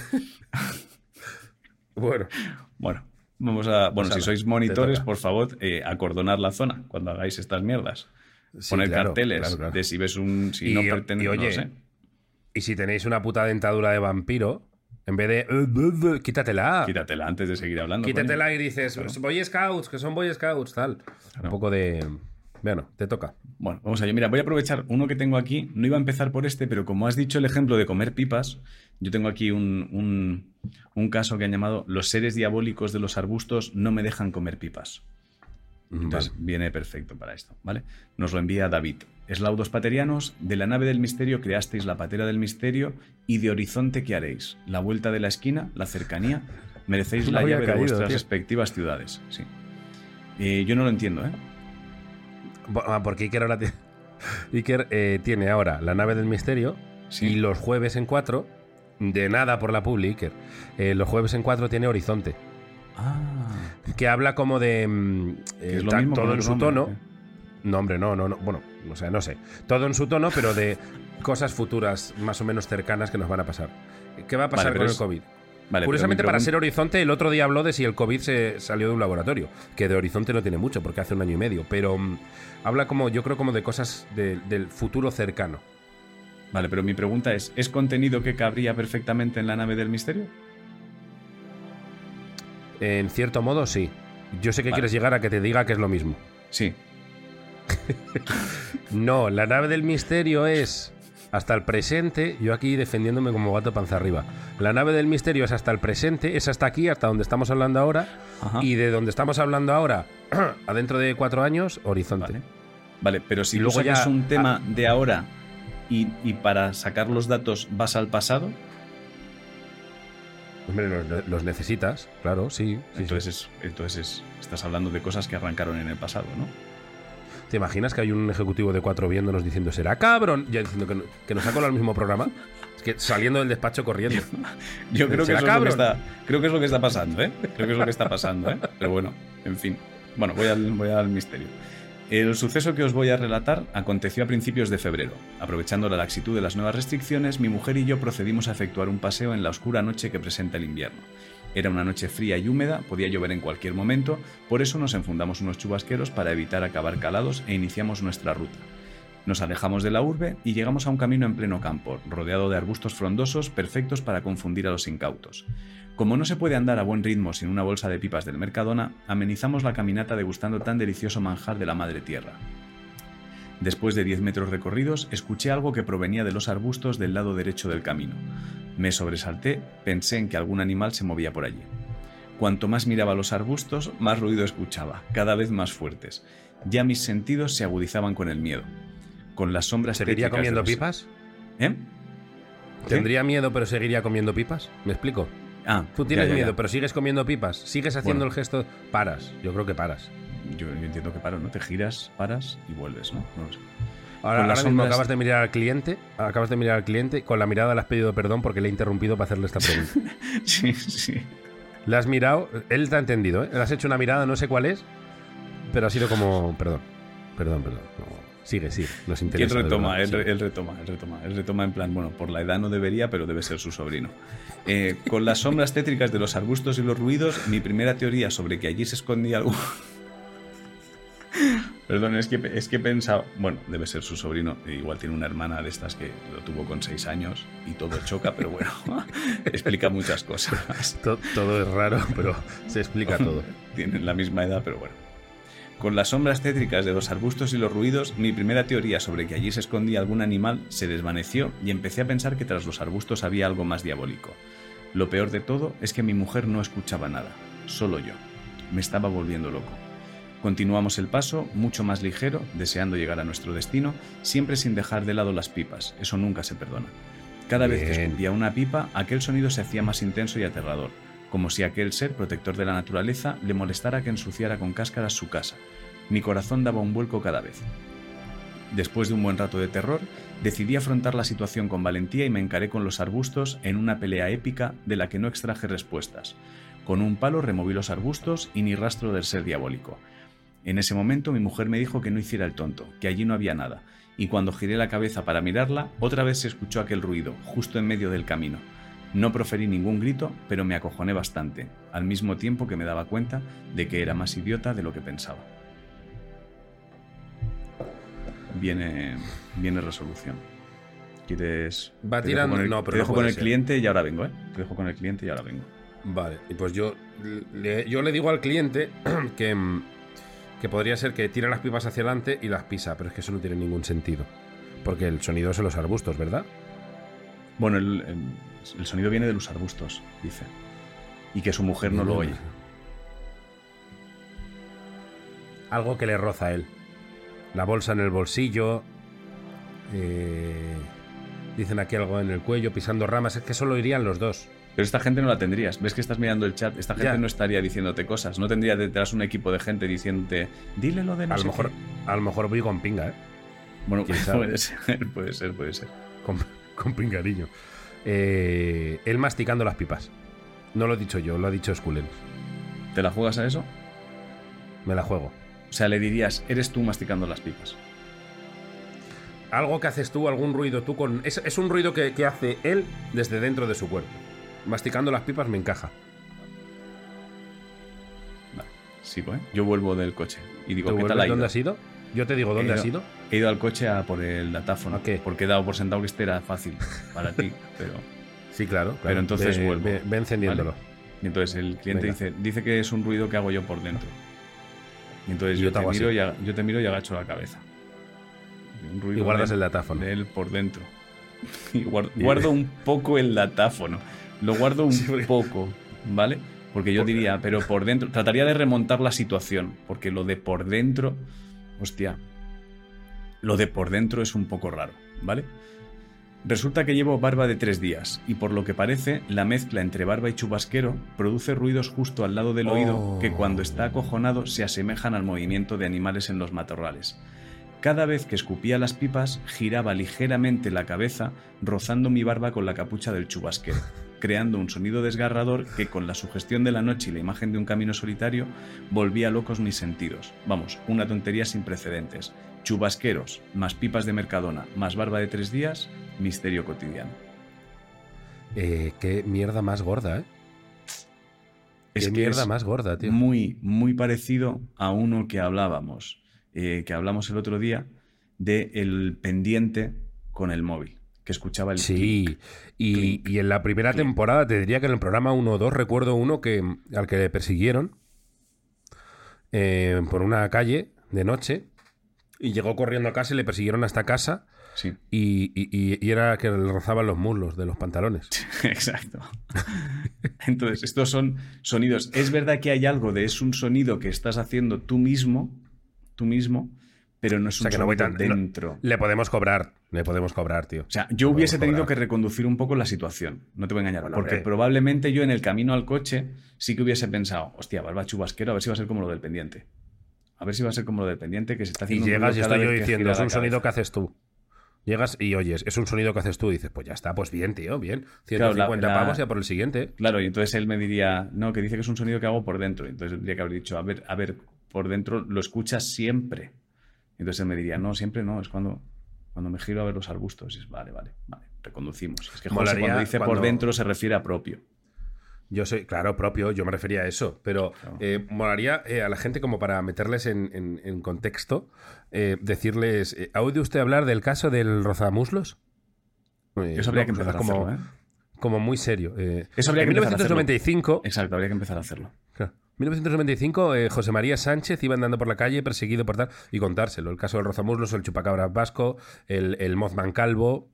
Bueno, Bueno, vamos a. Bueno, si sois monitores, por favor, eh, acordonar la zona cuando hagáis estas mierdas. Sí, Poner claro, carteles de si ves un. Si Y- no y pertenece. oye, no sé. y si tenéis una puta dentadura de vampiro, en vez de "Eh, buh, buh", quítatela. Quítatela antes de seguir hablando. Quítatela coño. y dices, Boy Scouts, que son Boy Scouts, tal. Un poco de. Bueno, te toca. Bueno, vamos allá. Mira, voy a aprovechar uno que tengo aquí. No iba a empezar por este, pero como has dicho el ejemplo de comer pipas, yo tengo aquí un, un- un caso que han llamado Los seres diabólicos de los arbustos no me dejan comer pipas. Entonces viene perfecto para esto, ¿vale? Nos lo envía David. Eslaudos paterianos, de la nave del misterio creasteis la patera del misterio y de horizonte ¿qué haréis? La vuelta de la esquina, la cercanía, merecéis la llave caído, de vuestras tío. respectivas ciudades. Sí. Eh, yo no lo entiendo, ¿eh? Ah, Porque Iker ahora tiene. Iker eh, tiene ahora la nave del misterio Sí. y los jueves en 4, de nada por la publi, Iker. eh, los jueves en 4 tiene Horizonte, Ah, que habla como de. mm, eh, es lo ta- mismo con todo en su nombre, tono. ¿o qué? No, hombre, no, no, no. Bueno, o sea, no sé. Todo en su tono, pero de cosas futuras más o menos cercanas que nos van a pasar. ¿Qué va a pasar Vale, con el COVID? Vale, Curiosamente, para ser Horizonte, el otro día habló de si el COVID se salió de un laboratorio. Que de Horizonte no tiene mucho, porque hace un año y medio. Pero mm, habla como, yo creo, como de cosas de- del futuro cercano. Vale, pero mi pregunta es, ¿es contenido que cabría perfectamente en la nave del misterio? En cierto modo, sí. Yo sé que Vale. quieres llegar a que te diga que es lo mismo. Sí. No, la nave del misterio es hasta el presente. Yo aquí defendiéndome como gato panza arriba. La nave del misterio es hasta el presente, es hasta aquí, hasta donde estamos hablando ahora. Ajá. Y de donde estamos hablando ahora, a dentro de cuatro años, horizonte. Vale. Vale, pero si Y luego ya- un tema de ahora y, y para sacar los datos vas al pasado. Hombre, los, los necesitas, claro, sí. sí, entonces, sí. estás hablando de cosas que arrancaron en el pasado, ¿no? ¿Te imaginas que hay un ejecutivo de cuatro viéndonos diciendo será cabrón? Ya diciendo que, no- que nos ha colado el mismo programa. Es que saliendo del despacho corriendo. Yo creo que, ¿Será eso es lo que está, creo que es lo que está pasando, ¿eh? Creo que es lo que está pasando, ¿eh? Pero bueno, en fin. Bueno, voy al, voy al misterio. El suceso que os voy a relatar aconteció a principios de febrero. Aprovechando la laxitud de las nuevas restricciones, mi mujer y yo procedimos a efectuar un paseo en la oscura noche que presenta el invierno. Era una noche fría y húmeda, podía llover en cualquier momento, por eso nos enfundamos unos chubasqueros para evitar acabar calados e iniciamos nuestra ruta. Nos alejamos de la urbe y llegamos a un camino en pleno campo, rodeado de arbustos frondosos perfectos para confundir a los incautos. Como no se puede andar a buen ritmo sin una bolsa de pipas del Mercadona, amenizamos la caminata degustando tan delicioso manjar de la madre tierra. Después de 10 metros recorridos, escuché algo que provenía de los arbustos del lado derecho del camino. Me sobresalté, pensé en que algún animal se movía por allí. Cuanto más miraba los arbustos, más ruido escuchaba, cada vez más fuertes. Ya mis sentidos se agudizaban con el miedo. Con las sombras ¿Seguiría comiendo pipas? ¿Eh? ¿Tendría miedo pero seguiría comiendo pipas? ¿Me explico? Ah, Tú tienes ya, ya. miedo pero sigues comiendo pipas. Sigues haciendo Bueno. el gesto... Paras. Yo creo que paras. Yo, yo entiendo que paro, ¿no? Te giras, paras y vuelves, ¿no? No lo sé. Ahora, mismo acabas de mirar al cliente, acabas de mirar al cliente, con la mirada le has pedido perdón porque le he interrumpido para hacerle esta pregunta. Sí, sí. le has mirado, él te ha entendido, ¿eh? Le has hecho una mirada, no sé cuál es, pero ha sido como, perdón, perdón, perdón. No, sigue, sigue, nos Y él retoma, él, sí. él retoma, él retoma, él retoma en plan, bueno, por la edad no debería, pero debe ser su sobrino. Eh, con las sombras tétricas de los arbustos y los ruidos, mi primera teoría sobre que allí se escondía algo... Perdón, es que, es que he pensado, bueno, debe ser su sobrino, e igual tiene una hermana de estas que lo tuvo con seis años y todo choca, pero bueno, explica muchas cosas. To- todo es raro, pero se explica todo. Tienen la misma edad, pero bueno. Con las sombras tétricas de los arbustos y los ruidos, mi primera teoría sobre que allí se escondía algún animal se desvaneció y empecé a pensar que tras los arbustos había algo más diabólico. Lo peor de todo es que mi mujer no escuchaba nada, solo yo. Me estaba volviendo loco. Continuamos el paso, mucho más ligero, deseando llegar a nuestro destino, siempre sin dejar de lado las pipas, eso nunca se perdona. Cada vez que escupía una pipa, aquel sonido se hacía más intenso y aterrador, como si aquel ser protector de la naturaleza le molestara que ensuciara con cáscaras su casa. Mi corazón daba un vuelco cada vez. Después de un buen rato de terror, decidí afrontar la situación con valentía y me encaré con los arbustos en una pelea épica de la que no extraje respuestas. Con un palo removí los arbustos y ni rastro del ser diabólico. En ese momento mi mujer me dijo que no hiciera el tonto, que allí no había nada, y cuando giré la cabeza para mirarla, otra vez se escuchó aquel ruido, justo en medio del camino. No proferí ningún grito, pero me acojoné bastante, al mismo tiempo que me daba cuenta de que era más idiota de lo que pensaba. Viene, viene resolución. ¿Quieres...? Va dejo tirando- el- no, pero te dejo con el ser. cliente y ahora vengo, ¿eh? Te dejo con el cliente y ahora vengo. Vale, y pues yo le, yo le digo al cliente que, mm, que podría ser que tire las pipas hacia adelante y las pisa, pero es que eso no tiene ningún sentido. Porque el sonido es en los arbustos, ¿verdad? Bueno, el, el- el sonido viene de los arbustos, dice. Y que su mujer no lo oye. Algo que le roza a él. La bolsa en el bolsillo. eh, dicen aquí algo en el cuello, pisando ramas. Es que solo irían los dos. Pero esta gente no la tendrías. ¿Ves que estás mirando el chat? Esta gente Ya. no estaría diciéndote cosas. No tendría detrás un equipo de gente diciéndote, dile lo de no A lo sé mejor, qué". a lo mejor voy con pinga, ¿eh? Bueno, puede ser, puede ser, puede ser. Con, con pingariño. Eh, él masticando las pipas. No lo he dicho yo, lo ha dicho Skulens. ¿Te la juegas a eso? Me la juego. O sea, le dirías, eres tú masticando las pipas. Algo que haces tú, algún ruido tú con. Es, es un ruido que, que hace él desde dentro de su cuerpo. Masticando las pipas me encaja. Vale, sigo, ¿eh? Yo vuelvo del coche y digo, ¿Tú ¿qué tal ha ido? ¿Dónde has ido? Yo te digo, ¿dónde He has ido-? He ido al coche a por el datáfono. ¿A qué? Porque he dado por sentado que este era fácil para ti. Pero... Sí, claro. claro. Pero entonces Ve- vuelvo. Ve, ve encendiéndolo. Y entonces el cliente Venga. dice, dice que es un ruido que hago yo por dentro. Y entonces Y yo, yo te miro y, yo te miro y agacho la cabeza. Y, un ruido Y guardas de- el datáfono. De él por dentro. Y guar- Y- guardo un poco el datáfono. Lo guardo un Sí, porque- poco, ¿vale? Porque yo Por- diría, pero por dentro. Trataría de remontar la situación. Porque lo de por dentro. Hostia. Lo de por dentro es un poco raro, ¿vale? Resulta que llevo barba de tres días y por lo que parece la mezcla entre barba y chubasquero produce ruidos justo al lado del oído que cuando está acojonado se asemejan al movimiento de animales en los matorrales. Cada vez que escupía las pipas giraba ligeramente la cabeza rozando mi barba con la capucha del chubasquero, creando un sonido desgarrador que con la sugestión de la noche y la imagen de un camino solitario volvía locos mis sentidos. Vamos, una tontería sin precedentes. Chubasqueros, más pipas de Mercadona, más barba de tres días, misterio cotidiano. Eh, qué mierda más gorda, ¿eh? Es qué que mierda es más gorda, tío. muy, muy parecido a uno que hablábamos, eh, que hablamos el otro día, de el pendiente con el móvil, que escuchaba el. Sí, y, y en la primera temporada, te diría que en el programa 1 o 2 recuerdo uno que al que le persiguieron eh, por una calle de noche y llegó corriendo a casa y le persiguieron hasta casa Sí, y, y- y- y era que le rozaban los muslos de los pantalones. exacto. Entonces, estos son sonidos. Es verdad que hay algo de es un sonido que estás haciendo tú mismo, tú mismo, pero no es O un sea que no voy tan... no- dentro. le podemos cobrar, le podemos cobrar, tío. O sea, yo hubiese tenido cobrar. que reconducir un poco la situación, no te voy a engañar, Bueno, porque hombre. probablemente yo en el camino al coche sí que hubiese pensado, hostia, barba chubasquero, a ver si va a ser como lo del pendiente. A ver si va a ser como lo del pendiente que se está Y haciendo un llegas y estoy yo diciendo, es un sonido que cabeza". haces tú. Llegas y oyes, es un sonido que haces tú y dices, pues ya está, pues bien, tío, bien. Claro, 150 la- la- pavos ya por el siguiente. Claro, y entonces él me diría, no, que dice que es un sonido que hago por dentro. Y entonces tendría que haber dicho, a ver, a ver, por dentro lo escuchas siempre. Entonces él me diría, no, siempre no, es cuando, cuando me giro a ver los arbustos. Y es, vale, vale, vale, reconducimos. Es que José, Molaría cuando dice por dentro se refiere a propio. Yo soy, claro, propio, yo me refería a eso, pero Claro. eh, molaría eh, a la gente como para meterles en, en- en contexto, eh, decirles, ¿ha oído usted hablar del caso del rozamuslos? Eso habría no, que empezar a como, hacerlo, ¿eh? como muy serio. Eso habría en que empezar a hacerlo. 1995, Exacto, habría que empezar a hacerlo. claro, 1995 eh, José María Sánchez iba andando por la calle perseguido por tal, y contárselo, el caso del rozamuslos, el chupacabras vasco, el, el Mothman calvo.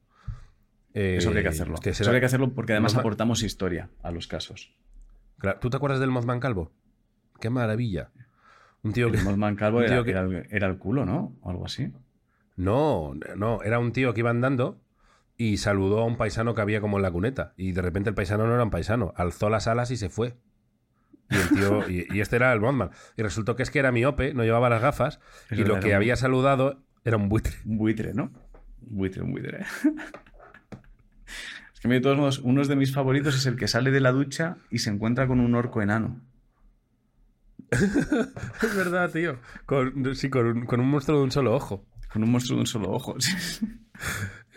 eh, Eso habría que hacerlo. Eso habría que hacerlo porque además aportamos historia a los casos. Claro, ¿Tú te acuerdas del Mothman calvo? ¡Qué maravilla! Un tío que... El Mothman Calvo era, que- era el- era el culo, ¿no? O algo así. No, no, era un tío que iba andando y saludó a un paisano que había como en la cuneta. Y de repente el paisano no era un paisano, alzó las alas y se fue. Y, el tío, y, y este era el Bondman. Y resultó que es que era miope, no llevaba las gafas, Es y lo que un- había saludado era un buitre. Un buitre, ¿no? Un buitre, un buitre. es que, de todos modos, uno de mis favoritos es el que sale de la ducha y se encuentra con un orco enano. Es verdad, tío. Con, sí, con un, con un monstruo de un solo ojo. Con un monstruo de un solo ojo.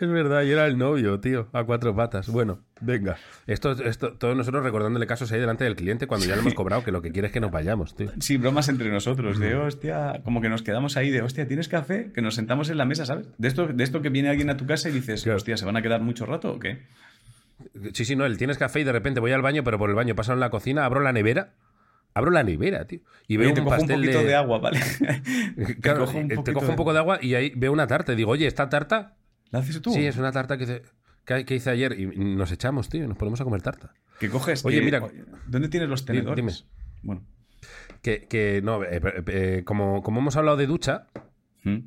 Es verdad, y era el novio, tío, a cuatro patas. Bueno, venga. Esto, esto, todos nosotros recordándole casos ahí delante del cliente cuando ya le hemos cobrado, que lo que quiere es que nos vayamos, tío. Sí, bromas entre nosotros, de hostia, como que nos quedamos ahí de hostia, ¿tienes café? Que nos sentamos en la mesa, ¿sabes? De esto, de esto que viene alguien a tu casa y dices, Claro. hostia, ¿se van a quedar mucho rato o qué? Sí, sí, no, él tienes café y de repente voy al baño, pero por el baño paso en la cocina, abro la nevera. Abro la nevera, tío. Y veo Oye, te un cojo un pastel poquito de... de agua, ¿vale? Claro, cojo un te poquito cojo de un poco de agua y ahí veo una tarta. Y digo, oye, ¿esta tarta? ¿La haces tú? Sí, es una tarta que hice, que, que hice ayer. Y nos echamos, tío, y nos ponemos a comer tarta. Que coges... Oye, mira- ¿Dónde tienes los tenedores? dime. Bueno. Que, que no, eh, eh, eh, como, como hemos hablado de ducha, ¿Mm?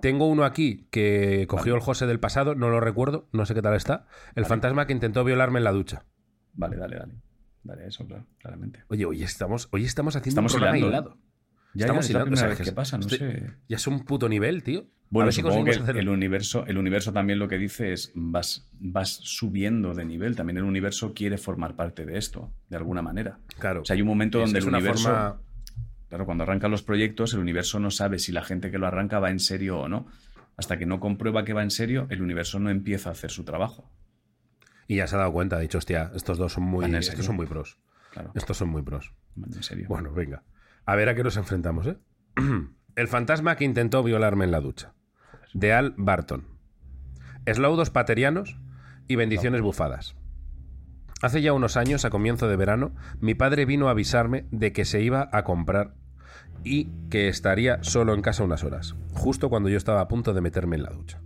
tengo uno aquí que cogió el José del pasado, no lo recuerdo, no sé qué tal está. El fantasma que intentó violarme en la ducha. Vale, dale, dale. Dale, eso, claro, claramente. Oye, hoy estamos, hoy estamos haciendo Estamos un programa hilando, ¿eh? hilado. Ya, Estamos ya, es la hilando, primera o sea, vez que que es- pasa, no estoy- sé. Ya es un puto nivel, tío. Bueno, ver supongo que hacer- el universo, el universo también lo que dice es vas, vas subiendo de nivel. También el universo quiere formar parte de esto, de alguna manera. Claro. O sea, hay un momento Es- donde es el una universo. forma- Claro, cuando arrancan los proyectos, el universo no sabe si la gente que lo arranca va en serio o no. Hasta que no comprueba que va en serio, el universo no empieza a hacer su trabajo. Y ya se ha dado cuenta, ha dicho, hostia, estos dos son muy, estos son muy pros. Claro, Estos son muy pros. en serio. Bueno, venga. A ver a qué nos enfrentamos, ¿eh? El fantasma que intentó violarme en la ducha. De Al Barton. Eslaudos paterianos y bendiciones bufadas. Hace ya unos años, a comienzo de verano, mi padre vino a avisarme de que se iba a comprar y que estaría solo en casa unas horas, justo cuando yo estaba a punto de meterme en la ducha.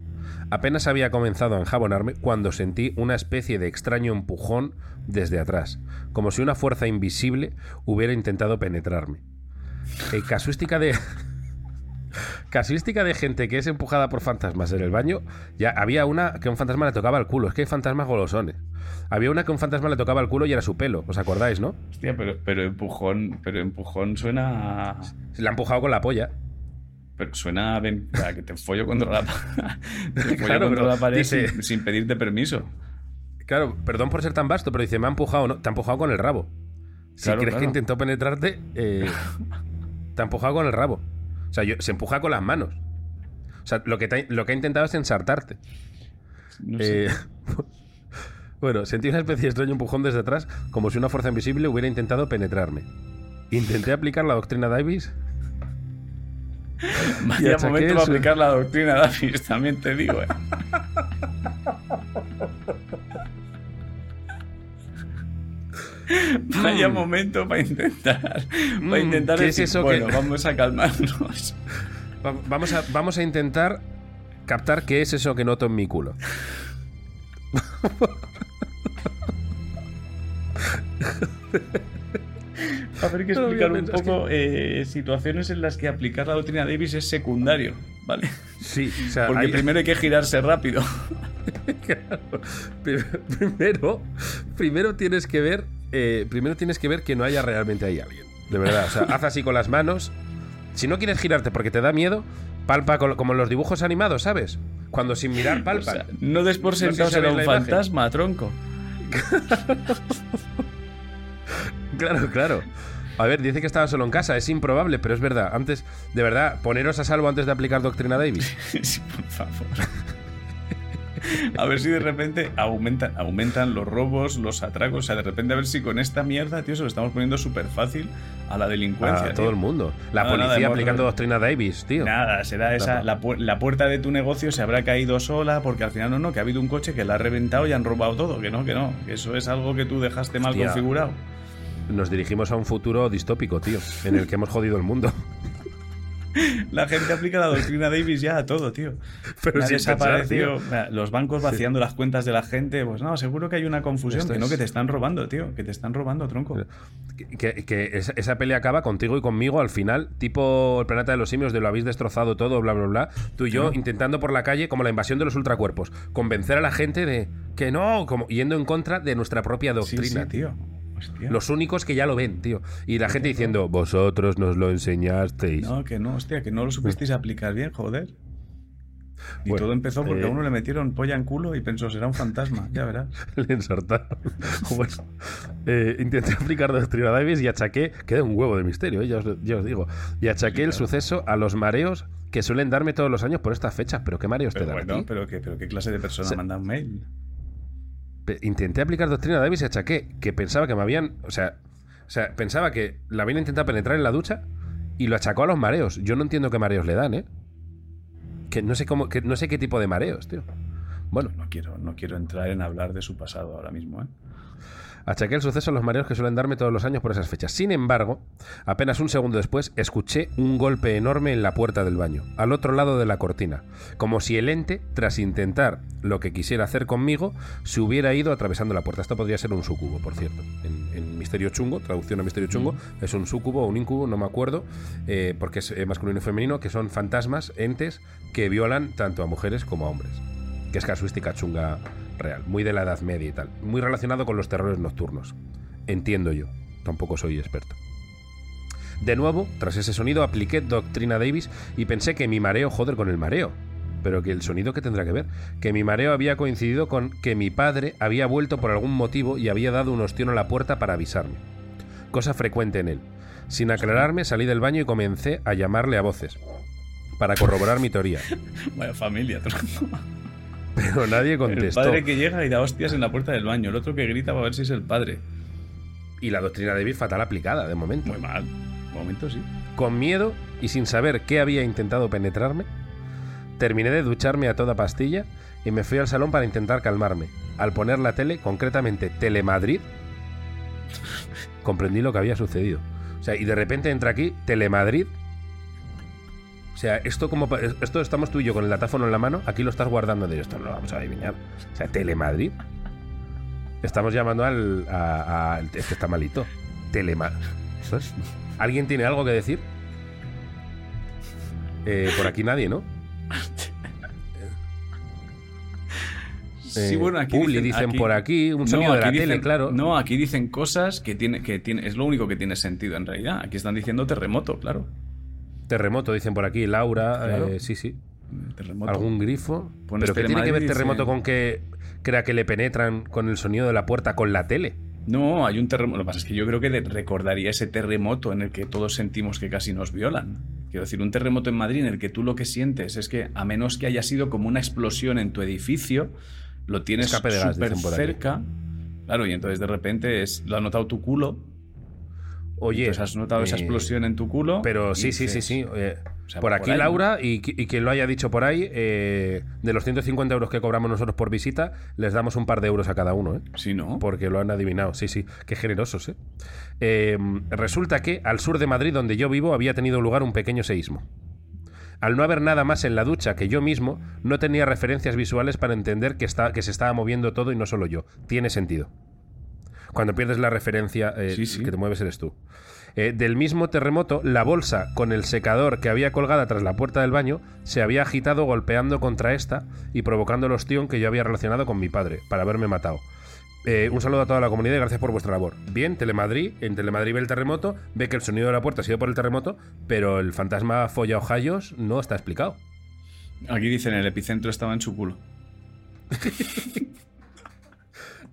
Apenas había comenzado a enjabonarme cuando sentí una especie de extraño empujón desde atrás, como si una fuerza invisible hubiera intentado penetrarme. Eh, casuística de... Casuística de gente que es empujada por fantasmas en el baño. Ya había una que un fantasma le tocaba el culo. Es que hay fantasmas golosones. Había una que un fantasma le tocaba el culo y era su pelo. ¿Os acordáis, no? Hostia, pero, pero empujón, pero empujón suena. a- Se la ha empujado con la polla. Pero suena a ven- a que te follo contra la, te follo Claro, contra pero la pared dice- sin, sin pedirte permiso. Claro, perdón por ser tan vasto, pero dice, me ha empujado, ¿no? Te ha empujado con el rabo. Si Claro, crees que intentó penetrarte, eh, te ha empujado con el rabo. O sea, yo- se empuja con las manos. O sea, lo que, te lo que ha intentado es ensartarte. No sé. Eh, bueno, sentí una especie de extraño empujón desde atrás, como si una fuerza invisible hubiera intentado penetrarme. Intenté aplicar la doctrina Davis. Vaya momento para su- aplicar la doctrina Davis, también te digo, eh. Vaya momento para intentar. Para Mm, intentar ¿qué es decir, eso bueno, que- vamos a calmarnos. Va- Vamos a, vamos a intentar captar qué es eso que noto en mi culo. A ver que explicar un es poco eh, situaciones en las que aplicar la doctrina Davis es secundario, ¿vale? Sí, o sea, Porque hay- primero hay que girarse rápido. Claro. Prim- Primero, primero tienes que ver, eh, primero tienes que ver que no haya realmente ahí alguien. De verdad, o sea, haz así con las manos. Si no quieres girarte porque te da miedo, palpa con- como en los dibujos animados, ¿sabes? Cuando sin mirar O palpa. sea, no des por No sentado sabéis un fantasma, tronco. Claro, claro. A ver, dice que estaba solo en casa, es improbable, pero es verdad. Antes, de verdad, poneros a salvo antes de aplicar doctrina Davis. Sí, por favor. A ver si de repente aumentan, aumentan los robos, los atracos. O sea, de repente a ver si con esta mierda, tío, se lo estamos poniendo súper fácil a la delincuencia. A tío. todo el mundo. La policía aplicando doctrina Davis, tío. Nada, será esa. La, pu- la puerta de tu negocio se habrá caído sola porque al final no, no, que ha habido un coche que la ha reventado y han robado todo. Que no, que no. Que eso es algo que tú dejaste mal Hostia. configurado. Nos dirigimos a un futuro distópico, tío, en el que hemos jodido el mundo. La gente aplica la doctrina Davis ya a todo, tío. Pero sin pensar, desaparecido. Los bancos vaciando las cuentas de la gente. Pues no, seguro que hay una confusión. Esto Que no, que te están robando, tío. Que te están robando, tronco. Que, que- que esa, esa pelea acaba contigo y conmigo al final, tipo el planeta de los simios, de lo habéis destrozado todo, bla, bla, bla. Tú y yo intentando por la calle, como la invasión de los ultracuerpos, convencer a la gente de que no, como yendo en contra de nuestra propia Sí, doctrina. sí, tío. Hostia. Los únicos que ya lo ven, tío. Y la gente diciendo, vosotros nos lo enseñasteis. No, que no, hostia, que no lo supisteis aplicar bien, joder. Y Bueno, todo empezó porque eh, a uno le metieron polla en culo y pensó, será un fantasma, ya verás. Le ensartaron. Bueno, eh, intenté aplicar doctrina Davis y achaqué, queda un huevo de misterio, eh, ya, os, ya os digo, y achaqué el suceso a los mareos que suelen darme todos los años por estas fechas. ¿Pero qué mareos Pero te dan? bueno, pero ¿qué, pero ¿qué clase de persona manda un mail? Intenté aplicar doctrina Davis y achaqué que pensaba que me habían. O sea, o sea, pensaba que la habían intentado penetrar en la ducha y lo achacó a los mareos. Yo no entiendo qué mareos le dan, ¿eh? Que no sé cómo, que no sé qué tipo de mareos, tío. Bueno, No quiero, no quiero entrar en hablar de su pasado ahora mismo, ¿eh? Achaqué el suceso a los mareos que suelen darme todos los años por esas fechas. Sin embargo, apenas un segundo después, escuché un golpe enorme en la puerta del baño, al otro lado de la cortina, como si el ente, tras intentar lo que quisiera hacer conmigo, se hubiera ido atravesando la puerta. Esto podría ser un sucubo, por cierto. En, Misterio Chungo, traducción a Misterio Chungo, es un sucubo o un incubo, no me acuerdo, eh, porque es eh, masculino y femenino, que son fantasmas, entes, que violan tanto a mujeres como a hombres que es casuística chunga real, muy de la Edad Media y tal, muy relacionado con los terrores nocturnos. Entiendo yo, tampoco soy experto. De nuevo, tras ese sonido, apliqué Doctrina Davis y pensé que mi mareo, joder, con el mareo. Pero que el sonido que tendrá que ver, que mi mareo había coincidido con que mi padre había vuelto por algún motivo y había dado un ostión a la puerta para avisarme. Cosa frecuente en él. Sin aclararme, salí del baño y comencé a llamarle a voces, para corroborar mi teoría. Vaya familia. Pero nadie El contestó. padre que llega y da hostias en la puerta del baño. El otro que grita para ver si es el padre. Y la doctrina Davis fatal aplicada, de momento. Muy mal. De momento sí. Con miedo y sin saber qué había intentado penetrarme, terminé de ducharme a toda pastilla y me fui al salón para intentar calmarme. Al poner la tele, concretamente Telemadrid, comprendí lo que había sucedido. O sea, y de repente entra aquí Telemadrid. O sea, esto como esto estamos tú y yo con el datáfono en la mano, aquí lo estás guardando de esto, no lo vamos a adivinar. O sea, Telemadrid. Estamos llamando al a, a- este está malito. Telemadrid. ¿Alguien tiene algo que decir? Eh, por aquí nadie, ¿no? Sí, Eh, bueno, aquí Publi dicen por aquí, un sonido de la tele, dicen- claro. No, aquí dicen cosas que tiene, que tiene, es lo único que tiene sentido en realidad. Aquí están diciendo terremoto, claro. Terremoto, dicen por aquí, Laura. Claro. eh, sí, sí. Terremoto. ¿Algún grifo? Pones ¿Pero qué tiene que ver terremoto con que crea que le penetran con el sonido de la puerta con la tele? No, hay un terremoto. Lo que pasa es que yo creo que recordaría ese terremoto en el que todos sentimos que casi nos violan. Quiero decir, un terremoto en Madrid en el que tú lo que sientes es que, a menos que haya sido como una explosión en tu edificio, lo tienes súper cerca. Claro, y entonces de repente es, lo ha notado tu culo. Oye. Entonces has notado esa eh, explosión en tu culo. Pero sí, sí, sí, sí. eh, o sea, por por aquí. Laura, y, y quien lo haya dicho por ahí, eh, de los 150 euros que cobramos nosotros por visita, les damos un par de euros a cada uno, ¿eh? Sí, ¿no? Porque lo han adivinado, sí, sí. Qué generosos, ¿eh? Eh, Resulta que al sur de Madrid, donde yo vivo, había tenido lugar un pequeño seísmo. Al no haber nada más en la ducha que yo mismo, no tenía referencias visuales para entender que, está, que se estaba moviendo todo y no solo yo. Tiene sentido. Cuando pierdes la referencia, eh, Sí, sí. que te mueves eres tú. Eh, del mismo terremoto, la bolsa con el secador que había colgada tras la puerta del baño se había agitado golpeando contra esta y provocando el ostión que yo había relacionado con mi padre, para haberme matado. Eh, un saludo a toda la comunidad y gracias por vuestra labor. Bien, Telemadrid, en Telemadrid ve el terremoto, ve que el sonido de la puerta ha sido por el terremoto, pero el fantasma folla ojayos no está explicado. Aquí dicen el epicentro estaba en su culo.